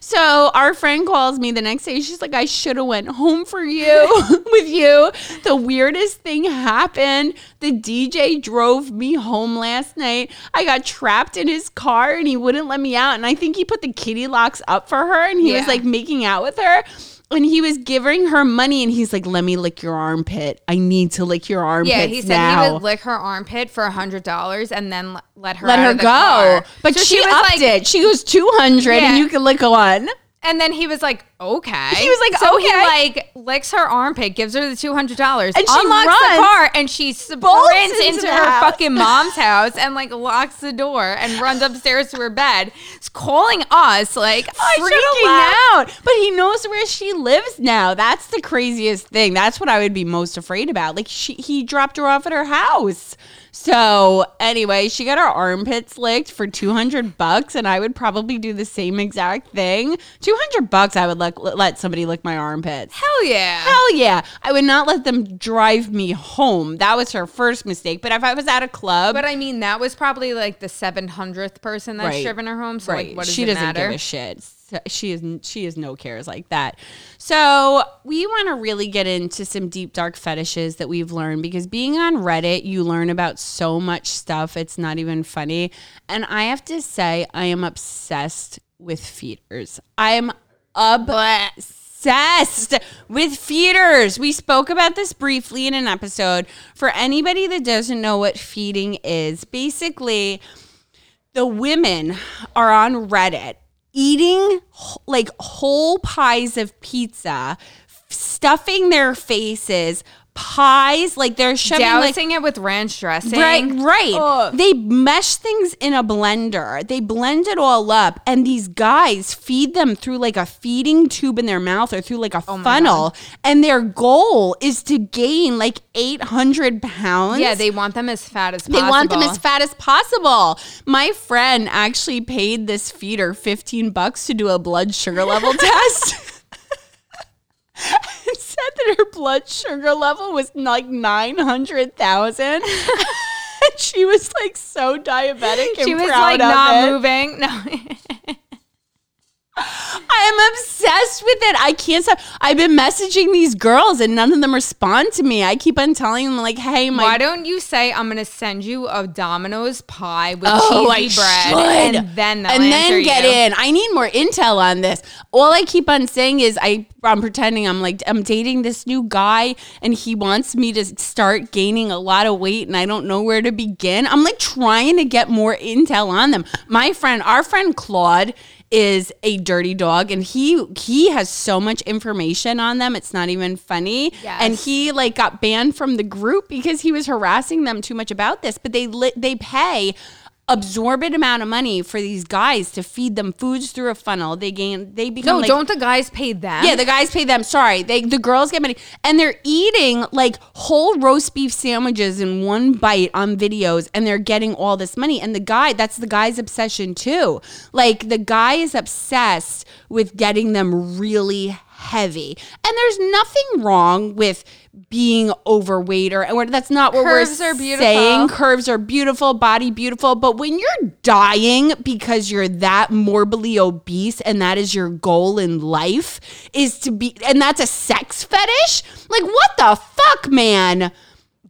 So our friend calls me the next day. She's like, I should have went home for you with you. The weirdest thing happened. The DJ drove me home last night. I got trapped in his car and he wouldn't let me out. And I think he put the kitty locks up for her and he was like making out with her. And he was giving her money and he's like, Let me lick your armpit. I need to lick your armpit. yeah, he said now. he would lick her armpit for a hundred dollars and then let her let her go. car. But So she, was upped like, it. She goes two hundred, Yeah. and you can lick one. And then he was like, okay. He was like, so he like licks her armpit, gives her the two hundred dollars, And she unlocks runs, the car, and she sprints into into her house. fucking mom's house and like locks the door and runs upstairs to her bed, calling us like freaking out. out. But he knows where she lives now. That's the craziest thing. That's what I would be most afraid about. Like she he dropped her off at her house. So anyway, she got her armpits licked for 200 bucks and I would probably do the same exact thing. 200 bucks I would let, let somebody lick my armpits. Hell yeah. Hell yeah. I would not let them drive me home. That was her first mistake. But if I was at a club, But I mean, that was probably like the seven hundredth person that's Right. driven her home. So right. like, what does she doesn't matter? give a shit. She is she is no cares like that. So we want to really get into some deep dark fetishes that we've learned because being on Reddit, you learn about so much stuff. It's not even funny. And I have to say, I am obsessed with feeders. I'm obsessed with feeders. We spoke about this briefly in an episode. For anybody that doesn't know what feeding is, basically the women are on Reddit eating like whole pies of pizza, stuffing their faces, pies like they're shoving like Dousing it with ranch dressing. Right, right. Ugh. They mesh things in a blender. They blend it all up, and these guys feed them through like a feeding tube in their mouth or through like a Oh funnel. And their goal is to gain like 800 pounds. Yeah, they want them as fat as They possible. want them as fat as possible. My friend actually paid this feeder 15 bucks to do a blood sugar level test. It said that her blood sugar level was like 900,000. and she was like so diabetic and She was proud like of not it. moving. No. I am obsessed with it. I can't stop. I've been messaging these girls and none of them respond to me. I keep on telling them like, "Hey, my Why don't you say I'm gonna send you a Domino's pie with Oh, I cheesy bread, should. and then and then get you. in. I need more intel on this. All I keep on saying is I I'm pretending I'm like I'm dating this new guy and he wants me to start gaining a lot of weight and I don't know where to begin. I'm like trying to get more intel on them. My friend, our friend Claude is a dirty dog and he he has so much information on them it's not even funny Yes. and he like got banned from the group because he was harassing them too much about this but they li- they pay absorbent amount of money for these guys to feed them foods through a funnel. They gain they become No, like, don't the guys pay them? yeah, the guys pay them. Sorry, they the girls get money, and they're eating like whole roast beef sandwiches in one bite on videos, and they're getting all this money. And the guy, that's the guy's obsession too. Like the guy is obsessed with getting them really heavy, and there's nothing wrong with being overweight or, or that's not what Curves we're are beautiful. saying curves are beautiful, body beautiful, but when you're dying because you're that morbidly obese and that is your goal in life is to be and that's a sex fetish? Like what the fuck, man?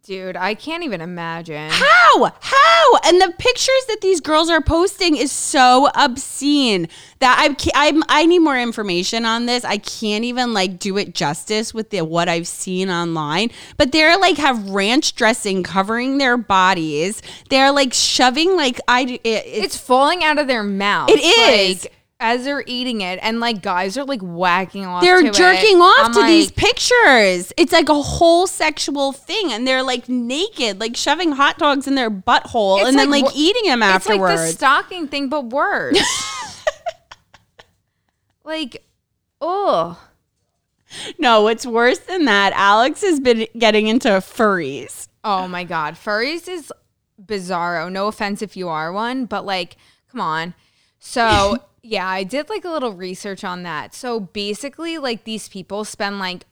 Dude, I can't even imagine. How? How? And the pictures that these girls are posting is so obscene that I I'm, I need more information on this. I can't even like do it justice with the what I've seen online. But they're like have ranch dressing covering their bodies. They're like shoving like I it, It's falling out of their mouth. it is. Like, as they're eating it, and like guys are like whacking off. They're to it. jerking off I'm to these pictures. It's like a whole sexual thing, and they're like naked, like shoving hot dogs in their butthole, and then like like wh- eating them It's like the afterwards. stocking thing, but worse. like, oh, no, what's worse than that? Alex has been getting into furries. oh my god, furries is bizarro. No offense if you are one, but like, come on. So yeah, I did like a little research on that. So basically, like these people spend like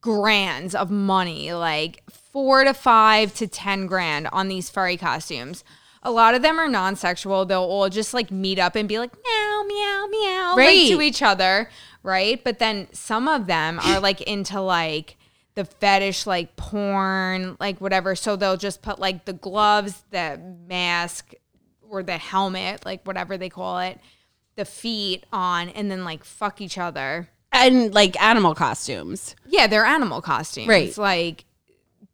grands of money, like four to five to ten grand on these furry costumes. A lot of them are non-sexual. They'll all just like meet up and be like meow, meow, meow, Right. like to each other, right? But then some of them are like into like the fetish, like porn, like whatever. So they'll just put like the gloves, the mask, or the helmet, like whatever they call it, the feet on, and then like fuck each other. And like animal costumes. Yeah, they're animal costumes. Right. Like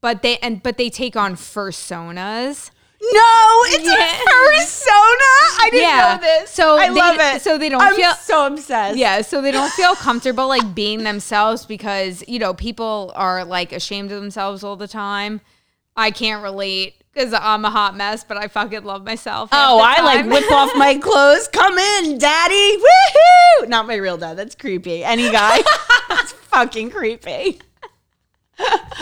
but they and but they take on fursonas. No, it's Yeah. a persona. I didn't Yeah. know this. So I they- love it. so they don't I'm feel- so obsessed. Yeah, so they don't feel comfortable like being themselves because, you know, people are like ashamed of themselves all the time. I can't relate because I'm a hot mess, but I fucking love myself. Oh, I like whip off my clothes. Come in, daddy. Woohoo! Not my real dad. That's creepy. Any guy. That's fucking creepy.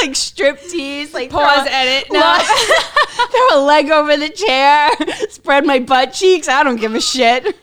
like strip tease, like Pause, throw- edit. No. Throw a leg over the chair, spread my butt cheeks. I don't give a shit.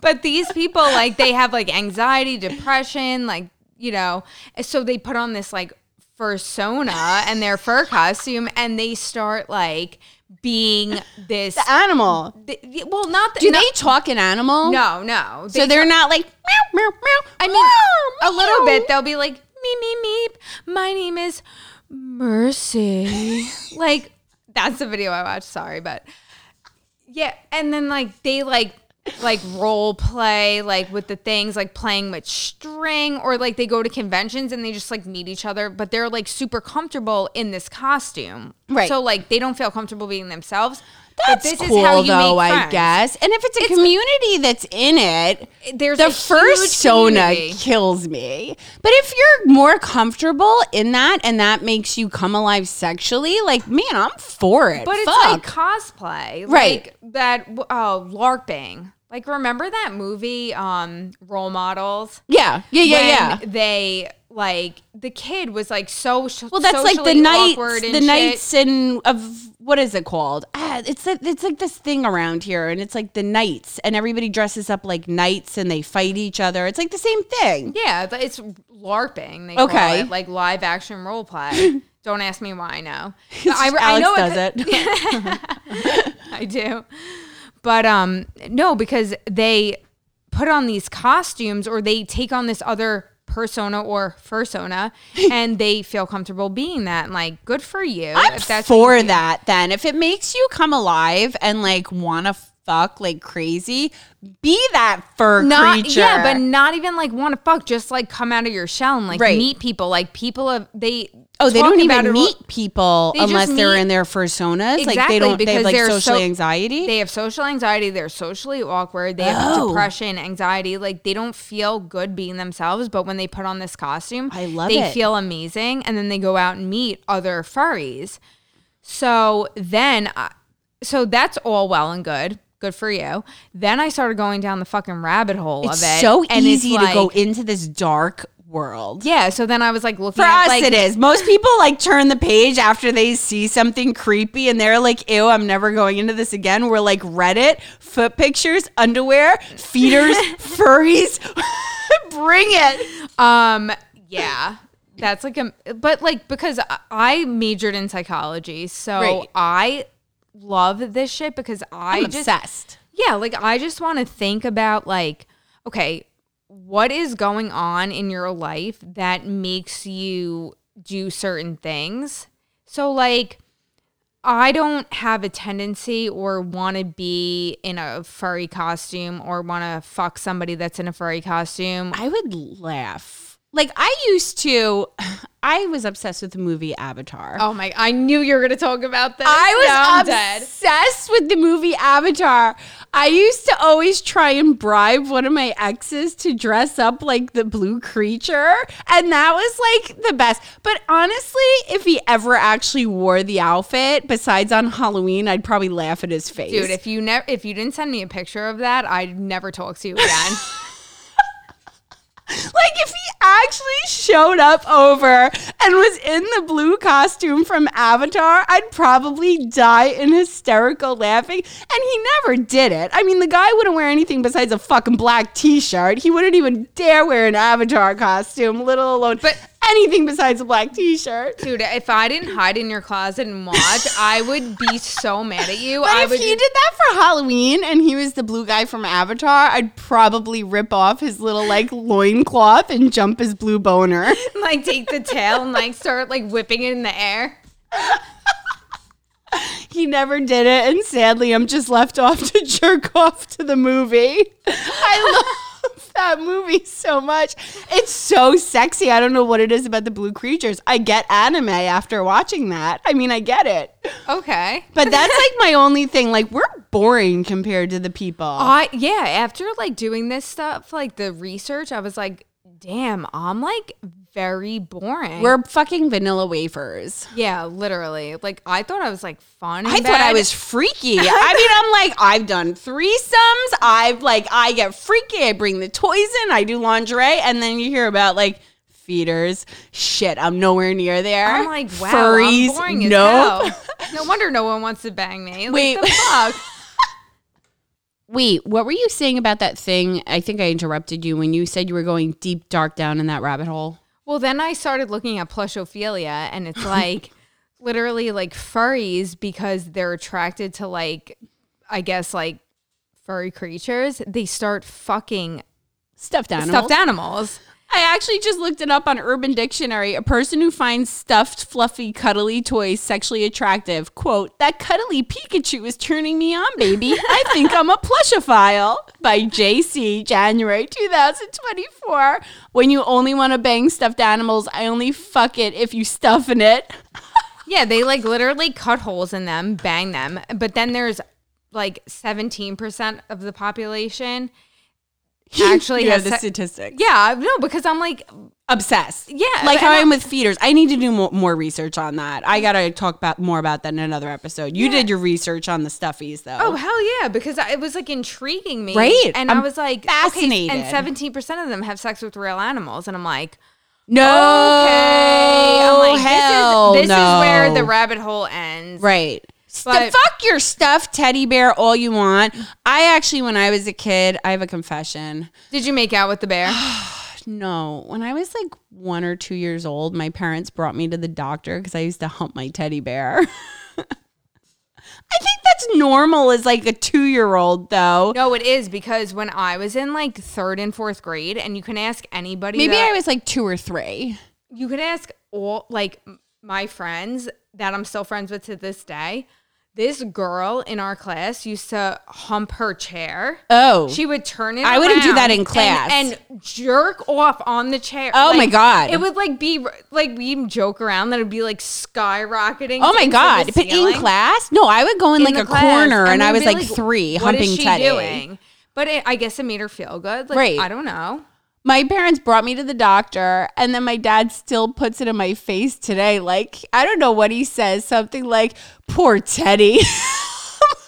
But these people, like, they have like anxiety, depression, like, you know, so they put on this like fursona and their fur costume and they start like being this. Animal. th- well, not the, Do not- they talk an animal? No, no. So they're not like meow meow meow. I mean, meow, a little meow. bit. They'll be like, meep, meep, meep. My name is Mercy. like, that's the video I watched. Sorry, but yeah. And then, like, they like, like role play, like with the things, like playing with string, or like they go to conventions and they just like meet each other, but they're like super comfortable in this costume. Right. So, like, they don't feel comfortable being themselves. That's but this cool is how you though, make I guess. And if it's a It's- community that's in it, There's the a fursona kills me. But if you're more comfortable in that and that makes you come alive sexually, like man, I'm for it. But it's like cosplay, Right. Like that. Oh, LARPing. Like remember that movie, um, Role Models? yeah, yeah, yeah, When yeah. They like the kid was like so. Well, that's like the knights, the shit. knights and of what is it called? Ah, it's like it's like this thing around here, and it's like the knights, and everybody dresses up like knights, and they fight each other. It's like the same thing. Yeah, but it's LARPing. They call Okay. it, like live action role play. Don't ask me why. I know. I, I Alex know does it. it. I do. But um no, because they put on these costumes or they take on this other persona or fursona and they feel comfortable being that and like good for you. I'm if what for that then. If it makes you come alive and like want to fuck like crazy, be that fur Not creature. yeah, but not even like want to fuck, just like come out of your shell and like Right. meet people. Like people have they oh, they don't even it- meet people They unless they're in their personas. like Exactly, they don't they have like social so- anxiety. They have social anxiety. They're socially awkward. They have Oh. depression, anxiety. Like they don't feel good being themselves. But when they put on this costume, I love they it. feel amazing, and then they go out and meet other furries. So then, I- so that's all well and good. Good for you. Then I started going down the fucking rabbit hole it's of it. so easy to go into this dark world. Yeah. So then I was like looking For at us, like it is. Most people like turn the page after they see something creepy and they're like, ew, I'm never going into this again. We're like Reddit, foot pictures, underwear, feeders, furries. Bring it. Um, yeah. That's like a, but like because I- I majored in psychology, so Right. I love this shit because I I'm just obsessed. yeah, like I just want to think about like, okay, what is going on in your life that makes you do certain things? So like I don't have a tendency or want to be in a furry costume or want to fuck somebody that's in a furry costume. I would laugh. Like I used to. I was obsessed with the movie Avatar. Oh my! I knew you were gonna talk about this. I was Now I'm dead. obsessed with the movie Avatar. I used to always try and bribe one of my exes to dress up like the blue creature. And that was like the best. But honestly, if he ever actually wore the outfit, besides on Halloween, I'd probably laugh at his face. Dude, if you never, if you didn't send me a picture of that, I'd never talk to you again. like if he actually showed up over and was in the blue costume from Avatar, I'd probably die in hysterical laughing. And he never did it. I mean, the guy wouldn't wear anything besides a fucking black t-shirt. He wouldn't even dare wear an Avatar costume, little alone But- anything besides a black t-shirt. Dude, if I didn't hide in your closet and watch, I would be so mad at you. But I if would he did that for Halloween and he was the blue guy from Avatar, I'd probably rip off his little like loincloth and jump his blue boner. like take the tail and like start like whipping it in the air. He never did it, and sadly, I'm just left off to jerk off to the movie. I love that movie so much. It's so sexy. I don't know what it is about the blue creatures. I get anime after watching that. I mean, I get it. Okay. But that's like my only thing. Like, we're boring compared to the people. I yeah, after like doing this stuff, like the research, I was like, damn, I'm like very boring. we're fucking vanilla wafers. yeah, literally. Like I thought I was like fun. in I thought I was freaky. I mean, I'm like, I've done threesomes. I've like, I get freaky. I bring the toys in. I do lingerie, and then you hear about like feeders. Shit, I'm nowhere near there. I'm like, wow, furries. I'm boring as nope. hell. No wonder no one wants to bang me. Like, Wait. the fuck? Wait, what were you saying about that thing? I think I interrupted you when you said you were going deep dark down in that rabbit hole. Well, then I started looking at plushophilia, and it's like literally like furries because they're attracted to like, I guess like furry creatures. They start fucking Stuffed animals. stuffed animals. I actually just looked it up on Urban Dictionary. A person who finds stuffed, fluffy, cuddly toys sexually attractive. Quote, that cuddly Pikachu is turning me on, baby. I think I'm a plushophile. By JC, January 2024. When you only want to bang stuffed animals, I only fuck it if you stuff in it. Yeah, they like literally cut holes in them, bang them. But then there's like 17% of the population actually has the se- statistics. Yeah, no, because I'm like, Obsessed. Yeah, Like how I- I'm with feeders. I need to do more, more research on that. I got to talk about more about that in another episode. You did your research on the stuffies, though. oh hell yeah, because it was like intriguing me, Right. And i I'm was like, fascinated. Okay, and 17% of them have sex with real animals, and I'm like, no. okay, I'm like, hell this is this no. is where the rabbit hole ends, Right. But- fuck your stuffed teddy bear all you want. I actually, when I was a kid, I have a confession. Did you make out with the bear? No, when I was like one or two years old, my parents brought me to the doctor because I used to hump my teddy bear. I think that's normal as like a two year old, though. no, it is because when I was in like third and fourth grade, and you can ask anybody. Maybe that- I was like two or three. you could ask all like my friends that I'm still friends with to this day. This girl in our class used to hump her chair. Oh, She would turn it. I wouldn't do that around in class. and, and jerk off on the chair. Oh my Like, God. It would like be like we joke around that it'd be like skyrocketing. oh my god! But in class, no, I would go in, like a corner, and, I was like, three, "What humping teddy. doing?" But it, I guess it made her feel good. Like, Right. I don't know. My parents brought me to the doctor and then my dad still puts it in my face today. Like i don't know what he says something like poor teddy.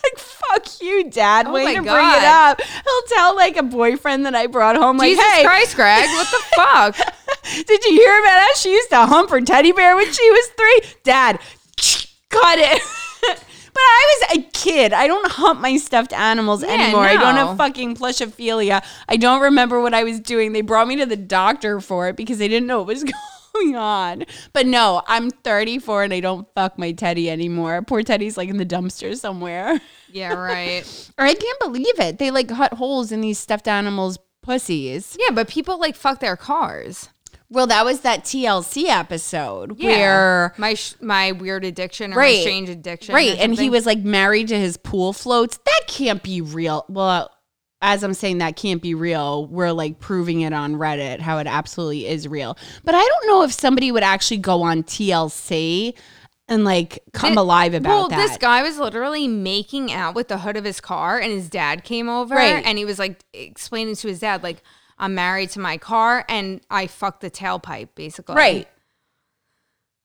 Like fuck you dad. Oh way to bring it up. He'll tell like a boyfriend that i brought home like Jesus hey. Christ, Greg! What the fuck? did you hear about how she used to hump her teddy bear when she was three. Dad cut it But I was a kid. I don't hump my stuffed animals Yeah, anymore. I don't have fucking plushophilia. I don't remember what I was doing. They brought me to the doctor for it because they didn't know what was going on. But no, I'm 34 and I don't fuck my teddy anymore. Poor Teddy's like in the dumpster somewhere. Yeah, right. Or I can't believe it. They like cut holes in these stuffed animals' pussies. Yeah, but people like fuck their cars. Well, that was that TLC episode Yeah. where my sh- my weird addiction or my Right. strange addiction. Right, and he was like married to his pool floats. That can't be real. Well, as I'm saying that can't be real, we're like proving it on Reddit how it absolutely is real. But I don't know if somebody would actually go on TLC and like come Thi- alive about well, that. this guy was literally making out with the hood of his car, and his dad came over, Right. and he was like explaining to his dad, like, "I'm married to my car, and I fucked the tailpipe, basically." right.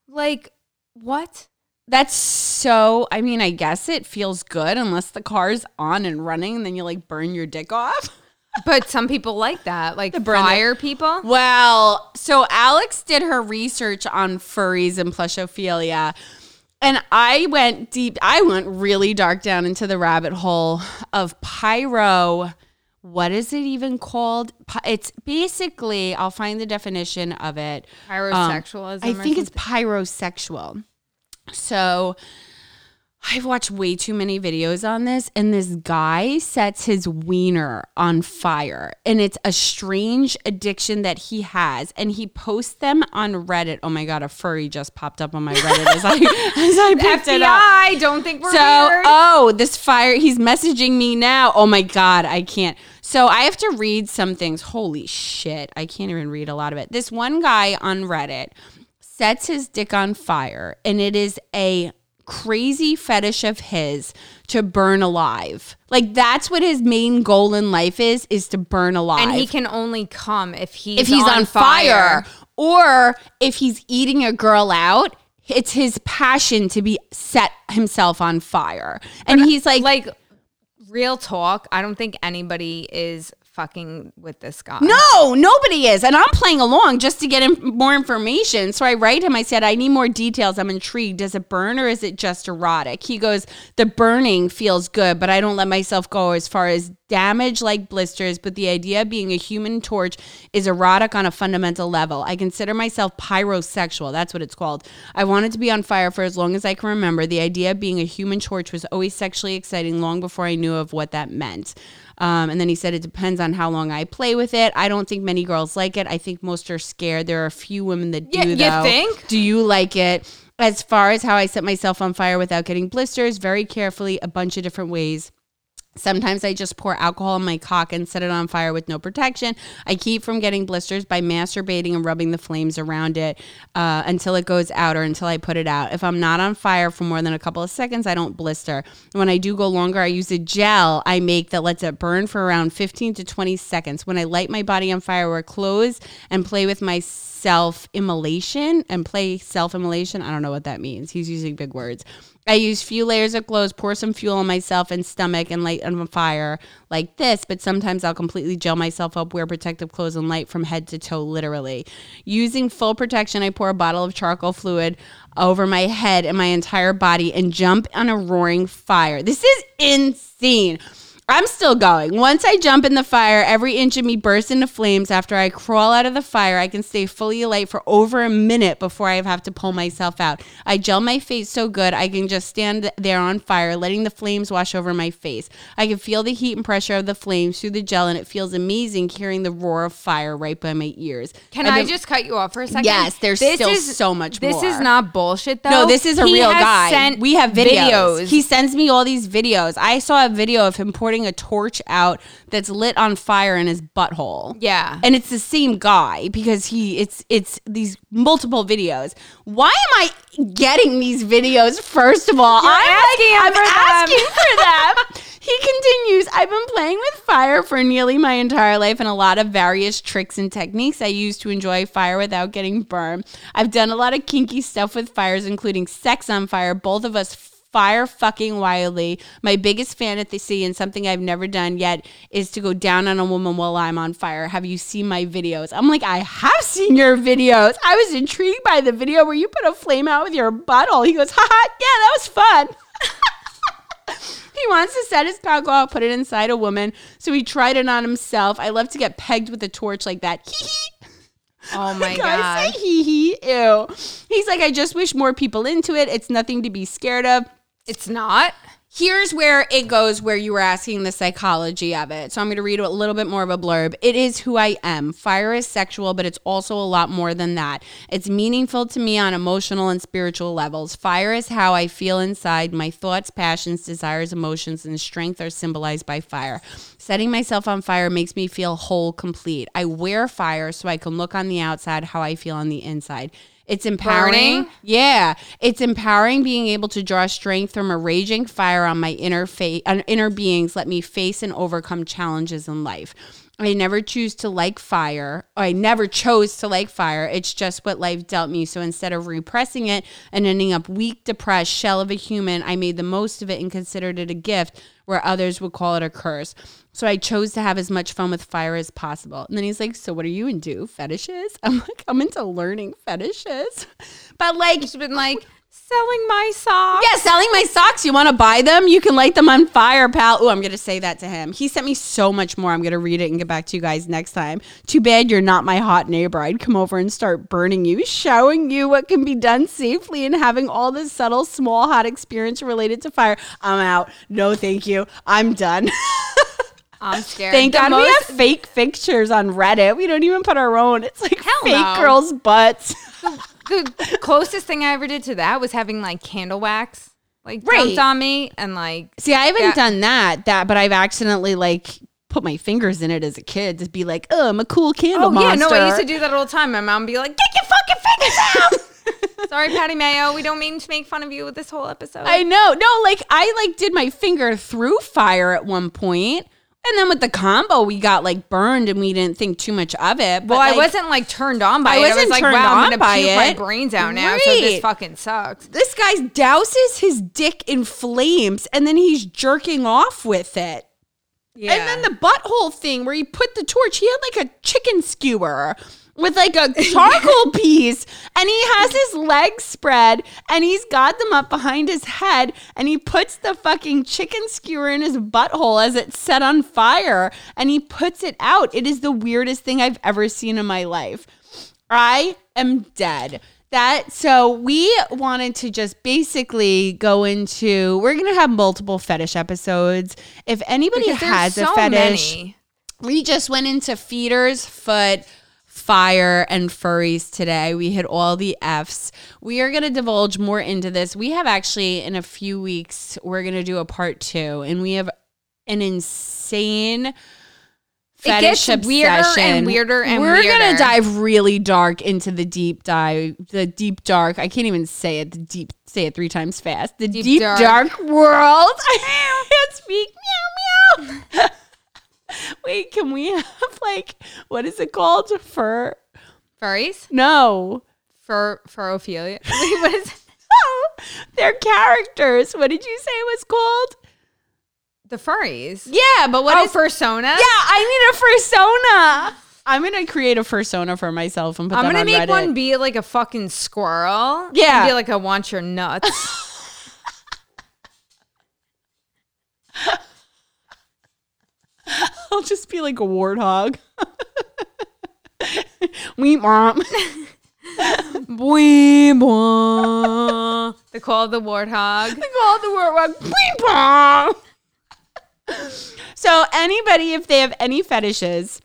Like, what? That's so I mean, I guess it feels good unless the car's on and running and then you like burn your dick off. But some people like that, like the- fire people. Well, so Alex did her research on furries and plushophilia. And I went deep, I went really dark down into the rabbit hole of pyro. What is it even called? It's basically, I'll find the definition of it. Um, Pyrosexualism. I think it's pyrosexual. So I've watched way too many videos on this, and this guy sets his wiener on fire. And it's a strange addiction that he has. And he posts them on Reddit. Oh my God, a furry just popped up on my Reddit as I, as I picked it up. FBI. Don't think we're So, weird. oh, this fire, he's messaging me now. Oh my God, I can't. So, I have to read some things. Holy shit, I can't even read a lot of it. This one guy on Reddit sets his dick on fire, and it is a crazy fetish of his to burn alive. Like, that's what his main goal in life is, is to burn alive and he can only come if he's if he's on, fire. or if he's eating a girl out it's his passion to be set himself on fire and he's like, Like real talk, I don't think anybody is fucking with this guy. no nobody is. And i'm playing along just to get him more information. So i write him. I said i need more details. I'm intrigued. Does it burn or is it just erotic? He goes the burning feels good but i don't let myself go as far as damage like blisters but the idea of being a human torch is erotic on a fundamental level. I consider myself pyrosexual. That's what it's called. I wanted to be on fire for as long as i can remember. The idea of being a human torch was always sexually exciting long before i knew of what that meant um, and then he said it depends on how long I play with it. I don't think many girls like it. I think most are scared. There are a few women that do. Yeah, you though. think? Do you like it? As far as how I set myself on fire without getting blisters, very carefully, a bunch of different ways. Sometimes I just pour alcohol in my cock and set it on fire with no protection. I keep from getting blisters by masturbating and rubbing the flames around it uh, until it goes out or until I put it out. If I'm not on fire for more than a couple of seconds, I don't blister. When I do go longer, I use a gel I make that lets it burn for around 15 to 20 seconds. When I light my body on fire, wear clothes and play with my self immolation and play self immolation. I don't know what that means. He's using big words. I use few layers of clothes, pour some fuel on myself and stomach, and light on fire like this. But sometimes I'll completely gel myself up, wear protective clothes, and light from head to toe, literally. Using full protection, I pour a bottle of charcoal fluid over my head and my entire body and jump on a roaring fire. This is insane. I'm still going. Once I jump in the fire, every inch of me bursts into flames. After I crawl out of the fire, I can stay fully alight for over a minute before I have to pull myself out. I gel my face so good, I can just stand there on fire, letting the flames wash over my face. I can feel the heat and pressure of the flames through the gel, and it feels amazing hearing the roar of fire right by my ears. Can I've I just cut you off for a second? Yes, there's still so much This more. is not bullshit though. No, this is a He real guy. We have videos. He sends me all these videos. I saw a video of him pouring a torch out that's lit on fire in his butthole. Yeah. And it's the same guy because he it's it's these multiple videos. Why am I getting these videos first of all? You're I'm asking him I'm for them. asking for them. He continues, I've been playing with fire for nearly my entire life and a lot of various tricks and techniques I use to enjoy fire without getting burned. I've done a lot of kinky stuff with fires, including sex on fire. Both of us fire fucking wildly. My biggest fantasy and something I've never done yet is to go down on a woman while I'm on fire. Have you seen my videos? I'm like, I have seen your videos. I was intrigued by the video where you put a flame out with your butthole. He goes, haha, yeah, that was fun. He wants to set his cock off, put it inside a woman. So he tried it on himself. I love to get pegged with a torch like that. Hee hee. Oh my god. say hee hee. Ew. He's like, I just wish more people into it. It's nothing to be scared of. It's not. Here's where it goes where you were asking the psychology of it. So I'm going to read a little bit more of a blurb. It is who I am. Fire is sexual, but it's also a lot more than that. It's meaningful to me on emotional and spiritual levels. Fire is how I feel inside. My thoughts, passions, desires, emotions, and strength are symbolized by fire. Setting myself on fire makes me feel whole, complete. I wear fire so I can look on the outside how I feel on the inside. It's empowering. Burning? Yeah, it's empowering being able to draw strength from a raging fire on my inner face, uh, inner beings. Let me face and overcome challenges in life. I never choose to like fire. I never chose to like fire. It's just what life dealt me. So instead of repressing it and ending up weak, depressed, shell of a human, I made the most of it and considered it a gift where others would call it a curse. So I chose to have as much fun with fire as possible. And then he's like, So what are you into? Fetishes? I'm like, I'm into learning fetishes. But like She's been like selling my socks. yeah, selling my socks. You want to buy them? You can light them on fire, pal. Oh, I'm going to say that to him. He sent me so much more. I'm going to read it and get back to you guys next time. Too bad you're not my hot neighbor. I'd come over and start burning you, showing you what can be done safely and having all this subtle, small, hot experience related to fire. I'm out. No, thank you. I'm done. I'm scared. Thank The God we have fake pictures on Reddit. We don't even put our own. It's like Hell fake no. girls' butts. the closest thing I ever did to that was having like candle wax like Right. dumped on me and like See, I haven't Yeah. done that. That, but I've accidentally like put my fingers in it as a kid to be like, oh, I'm a cool candle oh yeah no I used to do that all the time. My mom would be like, get your fucking fingers out. Sorry, Patty Mayo. We don't mean to make fun of you with this whole episode. I know. No, like I like did my finger through fire at one point, and then with the combo, we got like burned, and we didn't think too much of it. But well, I wasn't like turned on by I it. I was wasn't like, turned wow, on I'm gonna by puke my brains out now. So this fucking sucks. This guy douses his dick in flames, and then he's jerking off with it. Yeah. And then the butthole thing where he put the torch, he had like a chicken skewer with like a charcoal piece and he has his legs spread and he's got them up behind his head and he puts the fucking chicken skewer in his butthole as it's set on fire and he puts it out. It is the weirdest thing I've ever seen in my life. I am dead. That so we wanted to just basically go into we're gonna have multiple fetish episodes. If anybody Because has a fetish, many. we just went into feeders, foot, fire, and furries today. We hit all the F's. We are going to divulge more into this. We have actually, in a few weeks, we're going to do a part two, and we have an insane. It Fetish gets weirder and obsession. weirder and We're gonna dive really dark into the deep dive, the deep dark. I can't even say it. The deep, say it three times fast. The deep, dark. dark. world. I can't speak. Meow meow. Wait, can we have like what is it called? Fur? Furries? No. Fur furophilia. Wait, what is it? They're characters. What did you say it was called? The furries. Yeah, but what oh, is? fursona? yeah, I need a fursona. I'm gonna create a fursona for myself and put I'm gonna on make Reddit. one be like a fucking squirrel. Yeah. Be like, I want your nuts. I'll just be like a warthog. Wee mom. Bwee, bwah. the call of the warthog. They call the warthog. Wee mom. So anybody, if they have any fetishes,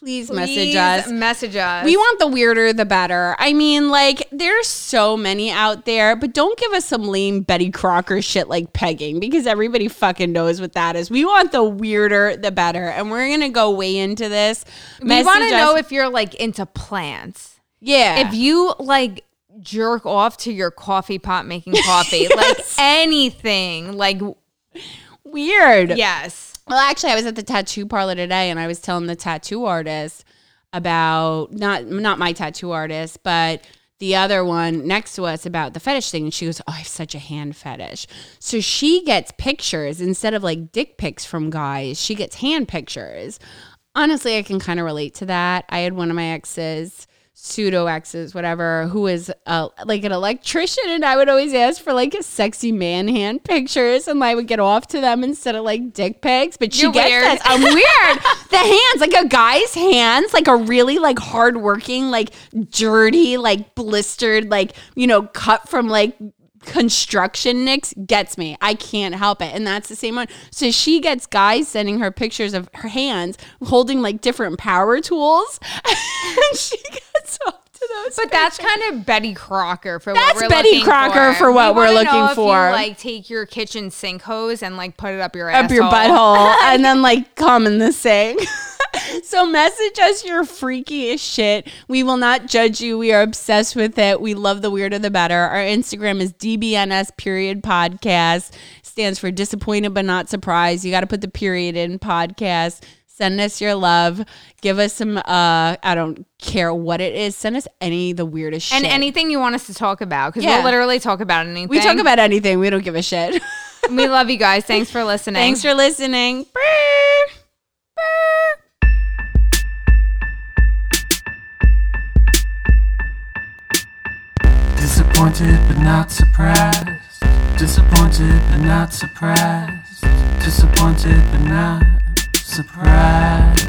please, message us. Message us. We want the weirder the better. I mean, like, there's so many out there, but don't give us some lame Betty Crocker shit like pegging because everybody fucking knows what that is. We want the weirder the better. And we're going to go way into this. We want to know if you're like into plants. yeah. If you like jerk off to your coffee pot making coffee, like anything, like weird. yes. Well, actually, I was at the tattoo parlor today, and I was telling the tattoo artist about not not my tattoo artist, but the other one next to us about the fetish thing. And she goes, "Oh, I have such a hand fetish." So she gets pictures instead of like dick pics from guys. She gets hand pictures. Honestly, I can kind of relate to that. I had one of my exes. Pseudo exes, whatever, who is uh, like an electrician, and I would always ask for like a sexy man hand pictures, and I would get off to them instead of like dick pics. But she You're gets weird. this. I'm weird. the hands, like a guy's hands, like a really like hardworking, like dirty, like blistered, like you know, cut from like construction nicks gets me. I can't help it. And that's the same one. So she gets guys sending her pictures of her hands holding like different power tools. and she gets up to those. But that's kind of Betty Crocker for That's what we're Betty looking Crocker for what We we're looking if you, for. like take your kitchen sink hose and like put it up your up asshole. your butthole and then like come in the sink. so message us your freakiest shit. We will not judge you. We are obsessed with it. We love the weirder the better. Our Instagram is DBNS period podcast. Stands for disappointed but not surprised. You got to put the period in podcast. Send us your love. Give us some uh I don't care what it is. Send us any the weirdest shit. And shit. anything you want us to talk about because Yeah. we'll literally talk about anything. we talk about anything. We don't give a shit. we love you guys. Thanks for listening. Thanks for listening. Disappointed but not surprised. Disappointed but not surprised. Disappointed but not surprised.